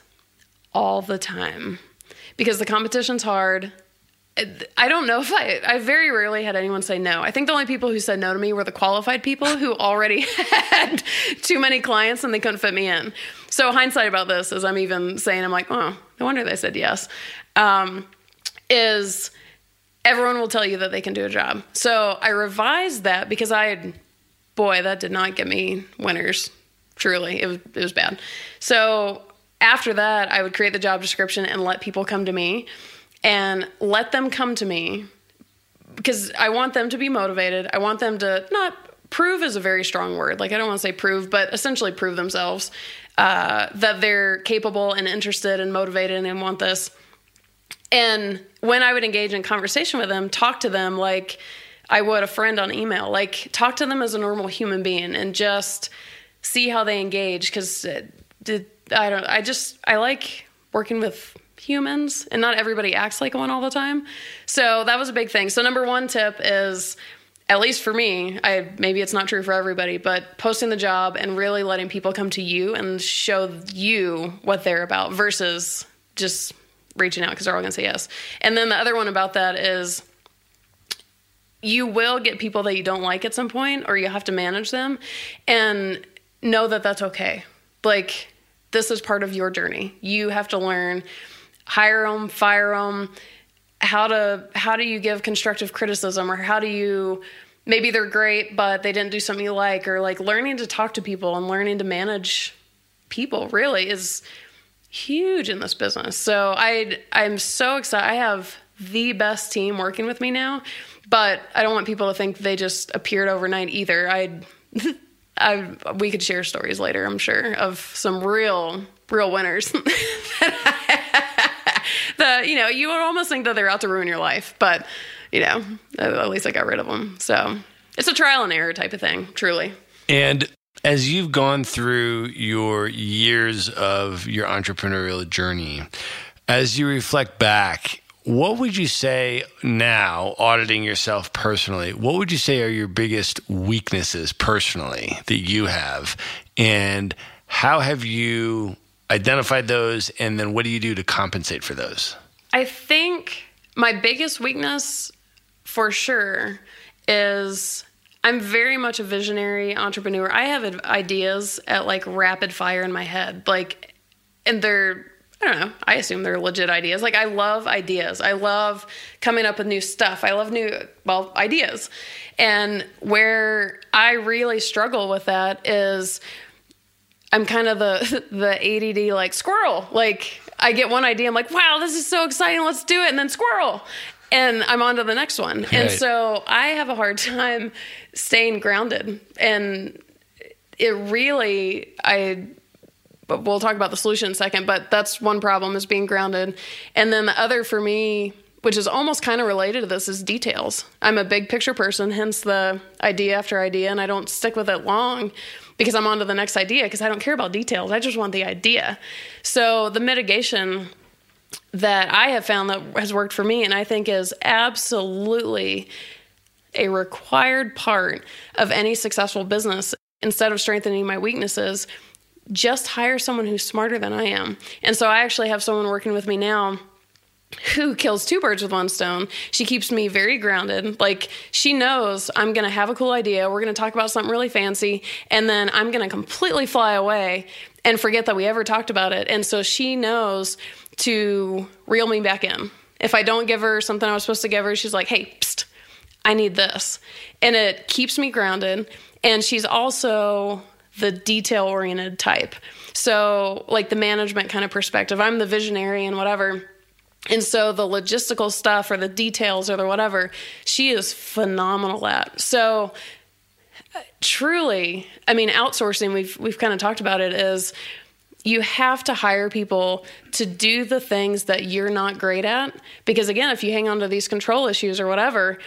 all the time because the competition's hard. I don't know if I, I very rarely had anyone say no. I think the only people who said no to me were the qualified people who already had too many clients and they couldn't fit me in. So, hindsight about this, is I'm even saying, I'm like, oh, no wonder they said yes. Um, is everyone will tell you that they can do a job. So I revised that because I had, boy, that did not get me winners. Truly, it was it was bad. So after that, I would create the job description and let people come to me, and let them come to me because I want them to be motivated. I want them to not prove is a very strong word. Like I don't want to say prove, but essentially prove themselves uh, that they're capable and interested and motivated and want this. And when I would engage in conversation with them, talk to them like I would a friend on email, like talk to them as a normal human being and just see how they engage. Because uh, I don't, I just I like working with humans and not everybody acts like one all the time. So that was a big thing. So number one tip is at least for me, I maybe it's not true for everybody, but posting the job and really letting people come to you and show you what they're about versus just reaching out because they're all going to say yes. And then the other one about that is you will get people that you don't like at some point or you have to manage them and know that that's okay. Like this is part of your journey. You have to learn hire them, fire them, how to how do you give constructive criticism or how do you maybe they're great but they didn't do something you like or like learning to talk to people and learning to manage people really is huge in this business. So I I'm so excited. I have the best team working with me now, but I don't want people to think they just appeared overnight either. I I we could share stories later, I'm sure, of some real real winners. the you know you would almost think that they're out to ruin your life, but you know at least I got rid of them. So it's a trial and error type of thing, truly. And as you've gone through your years of your entrepreneurial journey, as you reflect back, what would you say now, auditing yourself personally, what would you say are your biggest weaknesses personally that you have? And how have you identified those? And then what do you do to compensate for those? I think my biggest weakness for sure is I'm very much a visionary entrepreneur. I have ideas at like rapid fire in my head. Like, and they're, I don't know, I assume they're legit ideas. Like, I love ideas. I love coming up with new stuff. I love new, well, ideas. And where I really struggle with that is I'm kind of the the ADD like squirrel. Like I get one idea, I'm like, wow, this is so exciting, let's do it, and then squirrel. And I'm on to the next one. Right. And so I have a hard time staying grounded. And it really I but we'll talk about the solution in a second, but that's one problem is being grounded. And then the other for me, which is almost kind of related to this, is details. I'm a big picture person, hence the idea after idea, and I don't stick with it long because I'm on to the next idea because I don't care about details. I just want the idea. So the mitigation that I have found that has worked for me and I think is absolutely a required part of any successful business instead of strengthening my weaknesses just hire someone who's smarter than I am. And so I actually have someone working with me now who kills two birds with one stone. She keeps me very grounded. Like she knows I'm going to have a cool idea. We're going to talk about something really fancy and then I'm going to completely fly away and forget that we ever talked about it. And so she knows to reel me back in. If I don't give her something I was supposed to give her, she's like, "Hey, psst, I need this." And it keeps me grounded. And she's also the detail oriented type. So, like the management kind of perspective. I'm the visionary and whatever and so the logistical stuff or the details or the whatever, she is phenomenal at. So truly, I mean, outsourcing, we've we've kind of talked about it is you have to hire people to do the things that you're not great at because again, if you hang on to these control issues or whatever,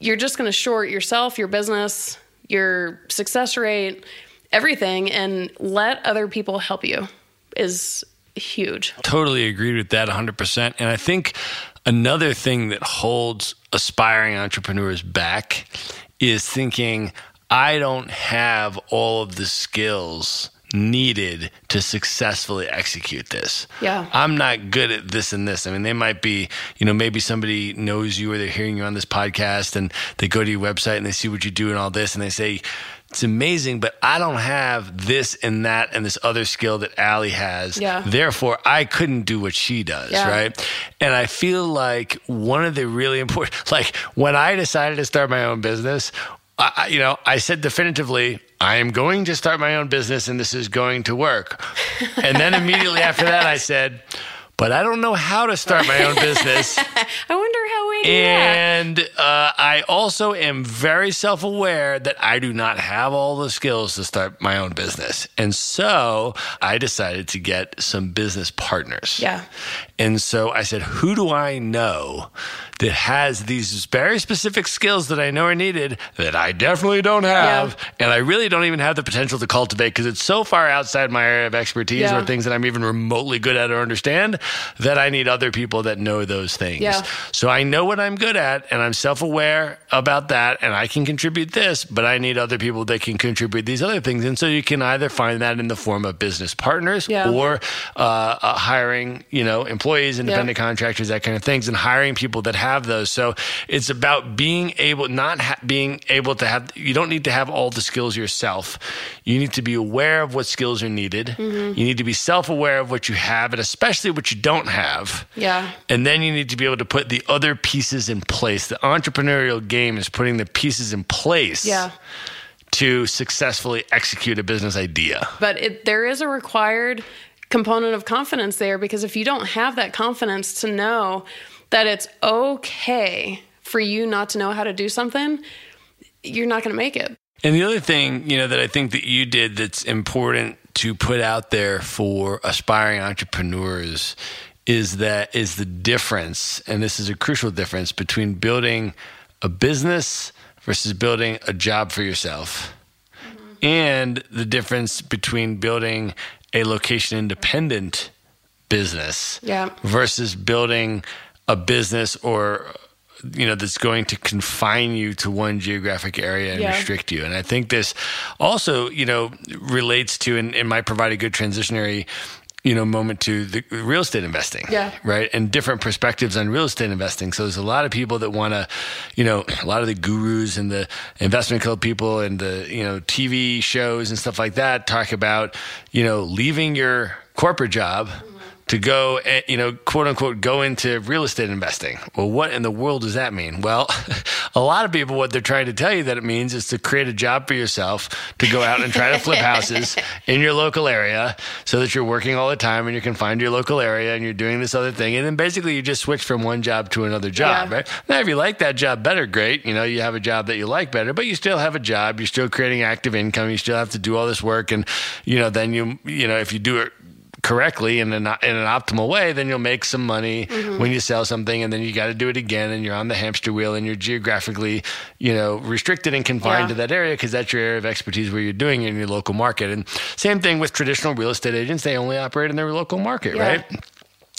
you're just going to short yourself, your business, your success rate, everything and let other people help you is huge. Totally agreed with that 100%. And I think another thing that holds aspiring entrepreneurs back is thinking, I don't have all of the skills needed to successfully execute this. Yeah. I'm not good at this and this. I mean, they might be, you know, maybe somebody knows you or they're hearing you on this podcast and they go to your website and they see what you do and all this and they say, it's amazing, but I don't have this and that and this other skill that Ali has. Yeah. Therefore, I couldn't do what she does, Yeah. right? And I feel like one of the really important, like when I decided to start my own business, I, you know, I said definitively, I am going to start my own business and this is going to work. And then immediately after that, I said, but I don't know how to start my own business. I wonder how we do that. And uh, I also am very self aware that I do not have all the skills to start my own business. And so I decided to get some business partners. Yeah. And so I said, who do I know that has these very specific skills that I know are needed that I definitely don't have? And I really don't even have the potential to cultivate because it's so far outside my area of expertise Yeah. or things that I'm even remotely good at or understand that I need other people that know those things. Yeah. So I know what I'm good at and I'm self aware about that and I can contribute this, but I need other people that can contribute these other things. And so you can either find that in the form of business partners Yeah. or uh, uh, hiring, you know, employees, independent contractors, that kind of things, and hiring people that have those. So it's about being able, not ha- being able to have, you don't need to have all the skills yourself. You need to be aware of what skills are needed. Mm-hmm. You need to be self aware of what you have and especially what you don't have. Yeah. And then you need to be able to put the other pieces in place. The entrepreneurial game is putting the pieces in place Yeah. to successfully execute a business idea. But it, there is a required component of confidence there because if you don't have that confidence to know that it's okay for you not to know how to do something, you're not going to make it. And the other thing, you know, that I think that you did that's important to put out there for aspiring entrepreneurs is that is the difference, and this is a crucial difference between building a business versus building a job for yourself. Mm-hmm. And the difference between building a location independent business Yeah. versus building a business or you know that's going to confine you to one geographic area and Yeah. restrict you and i think this also you know relates to and, and might provide a good transitionary you know moment to the real estate investing Yeah. right? And different perspectives on real estate investing. So there's a lot of people that want to you know a lot of the gurus and the investment club people and the you know tv shows and stuff like that talk about you know leaving your corporate job mm-hmm. To go, eh, you know, quote unquote, go into real estate investing. Well, what in the world does that mean? Well, a lot of people, what they're trying to tell you that it means is to create a job for yourself to go out and try to flip houses in your local area so that you're working all the time and you're confined to your local area and you're doing this other thing. And then basically you just switch from one job to another job, Yeah. right? Now, if you like that job better, great. You know, you have a job that you like better, but you still have a job. You're still creating active income. You still have to do all this work. And, you know, then you, you know, if you do it correctly in an, in an optimal way, then you'll make some money mm-hmm. when you sell something, and then you got to do it again, and you're on the hamster wheel, and you're geographically, you know, restricted and confined Yeah. to that area because that's your area of expertise where you're doing it in your local market. And same thing with traditional real estate agents; they only operate in their local market, Yeah. right?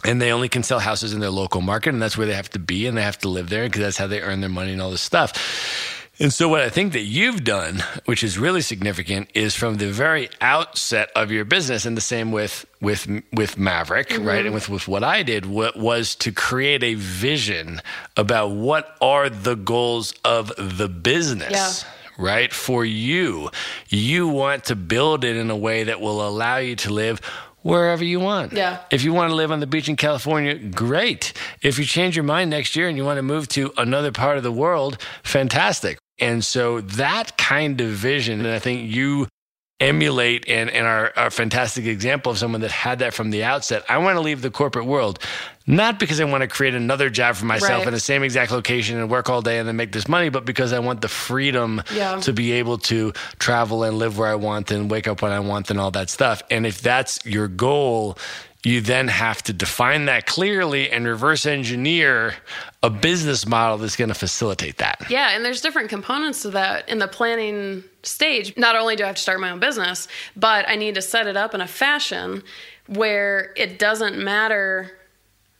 and they only can sell houses in their local market and that's where they have to be and they have to live there because that's how they earn their money and all this stuff and so what i think that you've done which is really significant is from the very outset of your business and the same with with with maverick mm-hmm. right and with with what i did what was to create a vision about what are the goals of the business Yeah. right? For you, you want to build it in a way that will allow you to live wherever you want. Yeah. If you want to live on the beach in California, great. If you change your mind next year and you want to move to another part of the world, fantastic. And so that kind of vision, and I think you emulate and, and are are a fantastic example of someone that had that from the outset. I want to leave the corporate world, not because I want to create another job for myself Right. in the same exact location and work all day and then make this money, but because I want the freedom Yeah. to be able to travel and live where I want and wake up when I want and all that stuff. And if that's your goal, you then have to define that clearly and reverse engineer a business model that's going to facilitate that. Yeah, and there's different components to that in the planning stage. Not only do I have to start my own business, but I need to set it up in a fashion where it doesn't matter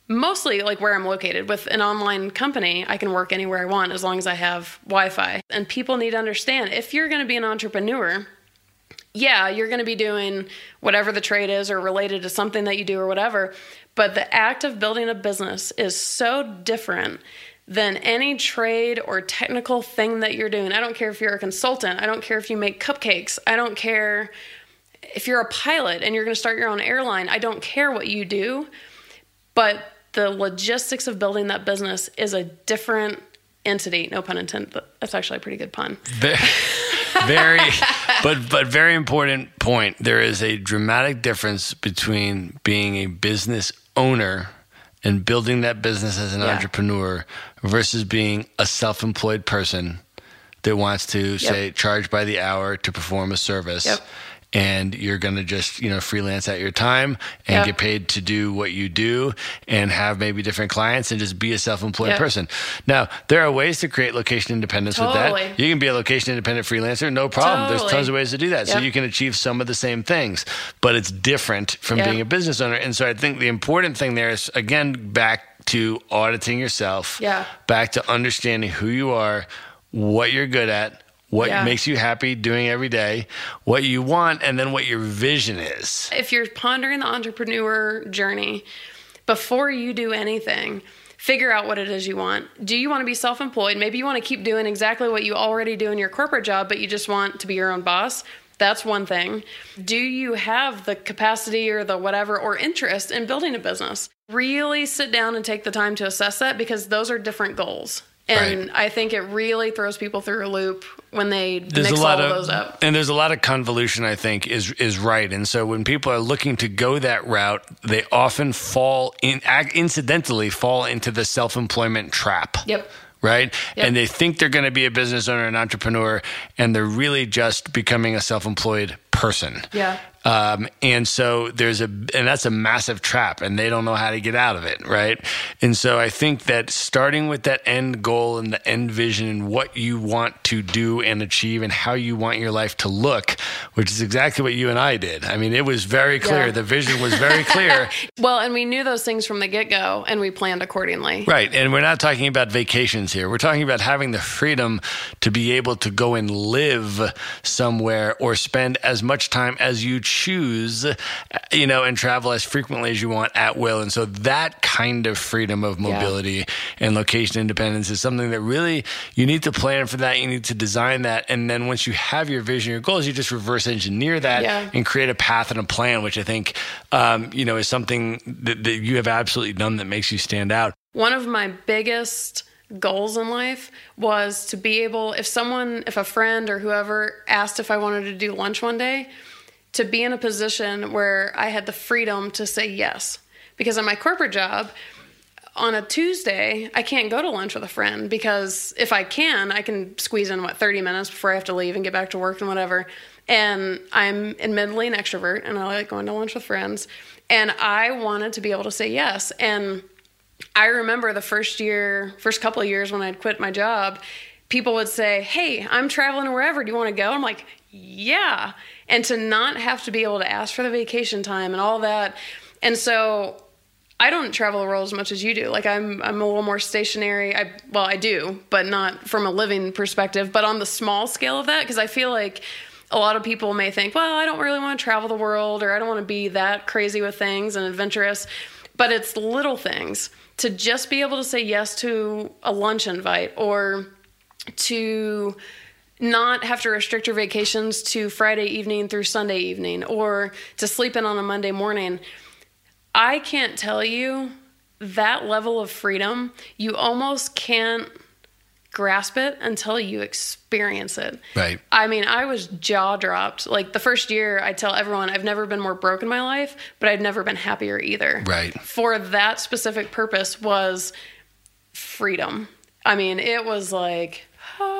mostly like where I'm located. With an online company, I can work anywhere I want as long as I have Wi-Fi. And people need to understand if you're going to be an entrepreneur, yeah, you're going to be doing whatever the trade is or related to something that you do or whatever. But the act of building a business is so different than any trade or technical thing that you're doing. I don't care if you're a consultant, I don't care if you make cupcakes, I don't care if you're a pilot and you're going to start your own airline. I don't care what you do. But the logistics of building that business is a different entity. No pun intended. That's actually a pretty good pun. Very, very but but very important point. There is a dramatic difference between being a business owner and building that business as an Yeah. entrepreneur versus being a self-employed person that wants to say charge by the hour to perform a service. Yep. And you're going to just, you know, freelance at your time and Yep. get paid to do what you do and have maybe different clients and just be a self-employed Yep. person. Now, there are ways to create location independence with that. You can be a location independent freelancer, no problem. There's tons of ways to do that. So you can achieve some of the same things, but it's different from Yep. being a business owner. And so I think the important thing there is again back to auditing yourself. Yeah. Back to understanding who you are, what you're good at, what Yeah. makes you happy doing every day, what you want, and then what your vision is. if you're pondering the entrepreneur journey, before you do anything, figure out what it is you want. Do you want to be self employed? Maybe you want to keep doing exactly what you already do in your corporate job, but you just want to be your own boss. That's one thing. Do you have the capacity or the whatever or interest in building a business? Really sit down and take the time to assess that because those are different goals. And Right. I think it really throws people through a loop when they there's mix a lot all of of those up. and there's a lot of convolution i think is is right and so when people are looking to go that route they often fall in incidentally fall into the self-employment trap Yep. right Yep. and they think they're going to be a business owner an entrepreneur and they're really just becoming a self-employed person Yeah. Um, and so there's a, and that's a massive trap, and they don't know how to get out of it, right? And so I think that starting with that end goal and the end vision and what you want to do and achieve and how you want your life to look, which is exactly what you and I did. I mean, it was very clear. Yeah. The vision was very clear. Well, and we knew those things from the get go and we planned accordingly. Right. And we're not talking about vacations here. We're talking about having the freedom to be able to go and live somewhere or spend as much time as you choose, you know, and travel as frequently as you want at will. And so that kind of freedom of mobility and location independence is something that really you need to plan for that. You need to design that. And then once you have your vision, your goals, you just reverse engineer that Yeah. and create a path and a plan, which I think, um, you know, is something that, that you have absolutely done that makes you stand out. One of my biggest goals in life was to be able, if someone, if a friend or whoever asked if I wanted to do lunch one day, to be in a position where I had the freedom to say yes. Because in my corporate job, on a Tuesday, I can't go to lunch with a friend because if I can, I can squeeze in what 30 minutes before I have to leave and get back to work and whatever. And I'm admittedly an extrovert and I like going to lunch with friends. And I wanted to be able to say yes. And I remember the first year, first couple of years when I'd quit my job, people would say, Hey, I'm traveling wherever. Do you want to go? I'm like, Yeah. And to not have to be able to ask for the vacation time and all that. And so I don't travel the world as much as you do. Like I'm I'm a little more stationary. I well, I do, but not from a living perspective, but on the small scale of that because I feel like a lot of people may think, well, I don't really want to travel the world or I don't want to be that crazy with things and adventurous. But it's little things to just be able to say yes to a lunch invite or to not have to restrict your vacations to Friday evening through Sunday evening or to sleep in on a Monday morning. I can't tell you that level of freedom. You almost can't grasp it until you experience it. Right. I mean, I was jaw dropped. Like the first year, I tell everyone I've never been more broke in my life, but I've never been happier either. Right. For that specific purpose was freedom. I mean, it was like ah,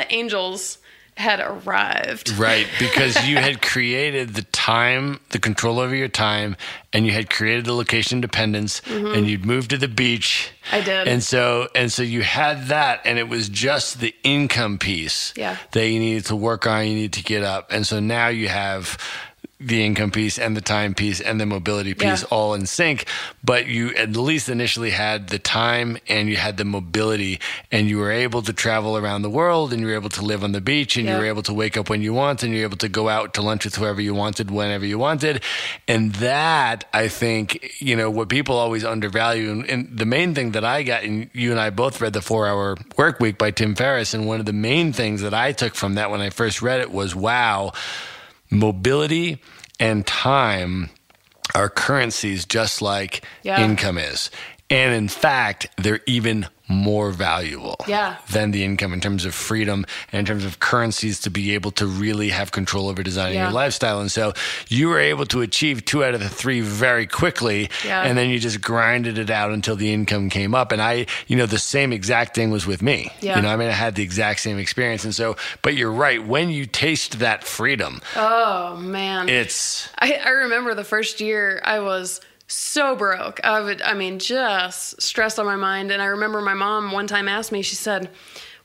the angels had arrived. Right, because you had created the time, the control over your time, and you had created the location independence, and you'd moved to the beach. Mm-hmm. I did. and so and so you had that, and it was just the income piece Yeah. that you needed to work on. You needed to get up, and so now you have the income piece and the time piece and the mobility piece Yeah. all in sync, but you at least initially had the time and you had the mobility and you were able to travel around the world and you were able to live on the beach and you were able to wake up when you want and you were able to go out to lunch with whoever you wanted whenever you wanted. And that, I think, you know, what people always undervalue and, and the main thing that I got, and you and I both read the four hour work week by Tim Ferriss. And one of the main things that I took from that when I first read it was, wow, mobility and time are currencies just like Yeah. income is. And in fact, they're even more valuable Yeah. than the income in terms of freedom and in terms of currencies to be able to really have control over designing Yeah. your lifestyle. And so you were able to achieve two out of the three very quickly. Yeah. And then you just grinded it out until the income came up. And I, you know, the same exact thing was with me. Yeah. You know, I mean, I had the exact same experience. And so, but you're right. When you taste that freedom, Oh man. it's, I, I remember the first year I was so broke. I would, I mean, just stressed on my mind. And I remember my mom one time asked me, she said,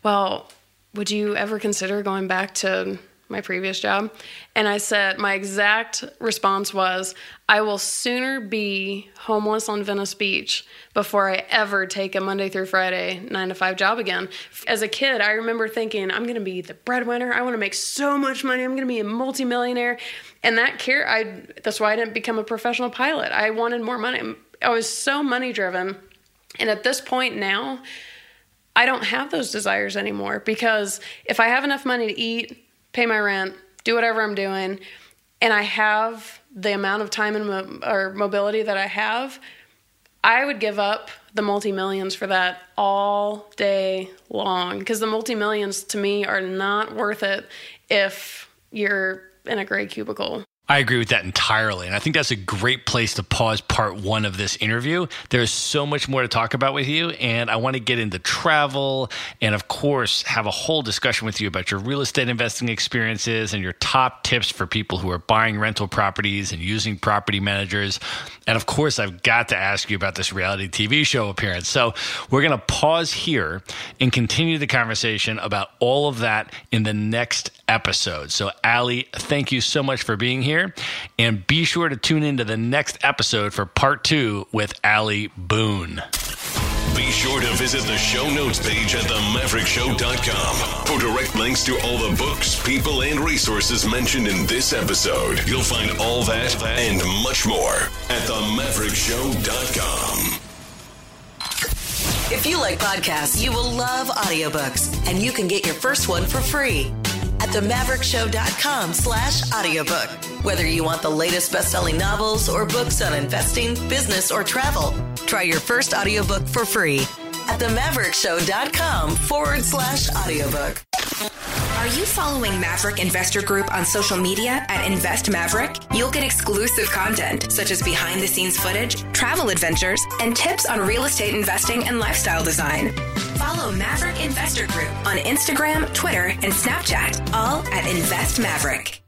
Well, would you ever consider going back to my previous job? And I said, My exact response was, I will sooner be homeless on Venice Beach before I ever take a Monday through Friday nine to five job again. As a kid, I remember thinking, I'm going to be the breadwinner. I want to make so much money. I'm going to be a multimillionaire. And that care, I that's why I didn't become a professional pilot. I wanted more money. I was so money driven. And at this point now, I don't have those desires anymore because if I have enough money to eat, pay my rent, do whatever I'm doing, and I have the amount of time and mo- or mobility that I have, I would give up the multi millions for that all day long because the multi millions to me are not worth it if you're in a gray cubicle. I agree with that entirely. And I think that's a great place to pause part one of this interview. There's so much more to talk about with you. And I want to get into travel and, of course, have a whole discussion with you about your real estate investing experiences and your top tips for people who are buying rental properties and using property managers. And, of course, I've got to ask you about this reality TV show appearance. So we're going to pause here and continue the conversation about all of that in the next episode. So, Ali, thank you so much for being here. And be sure to tune into the next episode for part two with Ali Boone. Be sure to visit the show notes page at themaverickshow.com for direct links to all the books, people, and resources mentioned in this episode. You'll find all that and much more at themaverickshow.com. If you like podcasts, you will love audiobooks, and you can get your first one for free at themaverickshow.com slash audiobook. Whether you want the latest best-selling novels or books on investing, business, or travel, try your first audiobook for free at themaverickshow.com forward slash audiobook. Are you following Maverick Investor Group on social media at Invest Maverick? You'll get exclusive content such as behind the scenes footage, travel adventures, and tips on real estate investing and lifestyle design. Follow Maverick Investor Group on Instagram, Twitter, and Snapchat, all at Invest Maverick.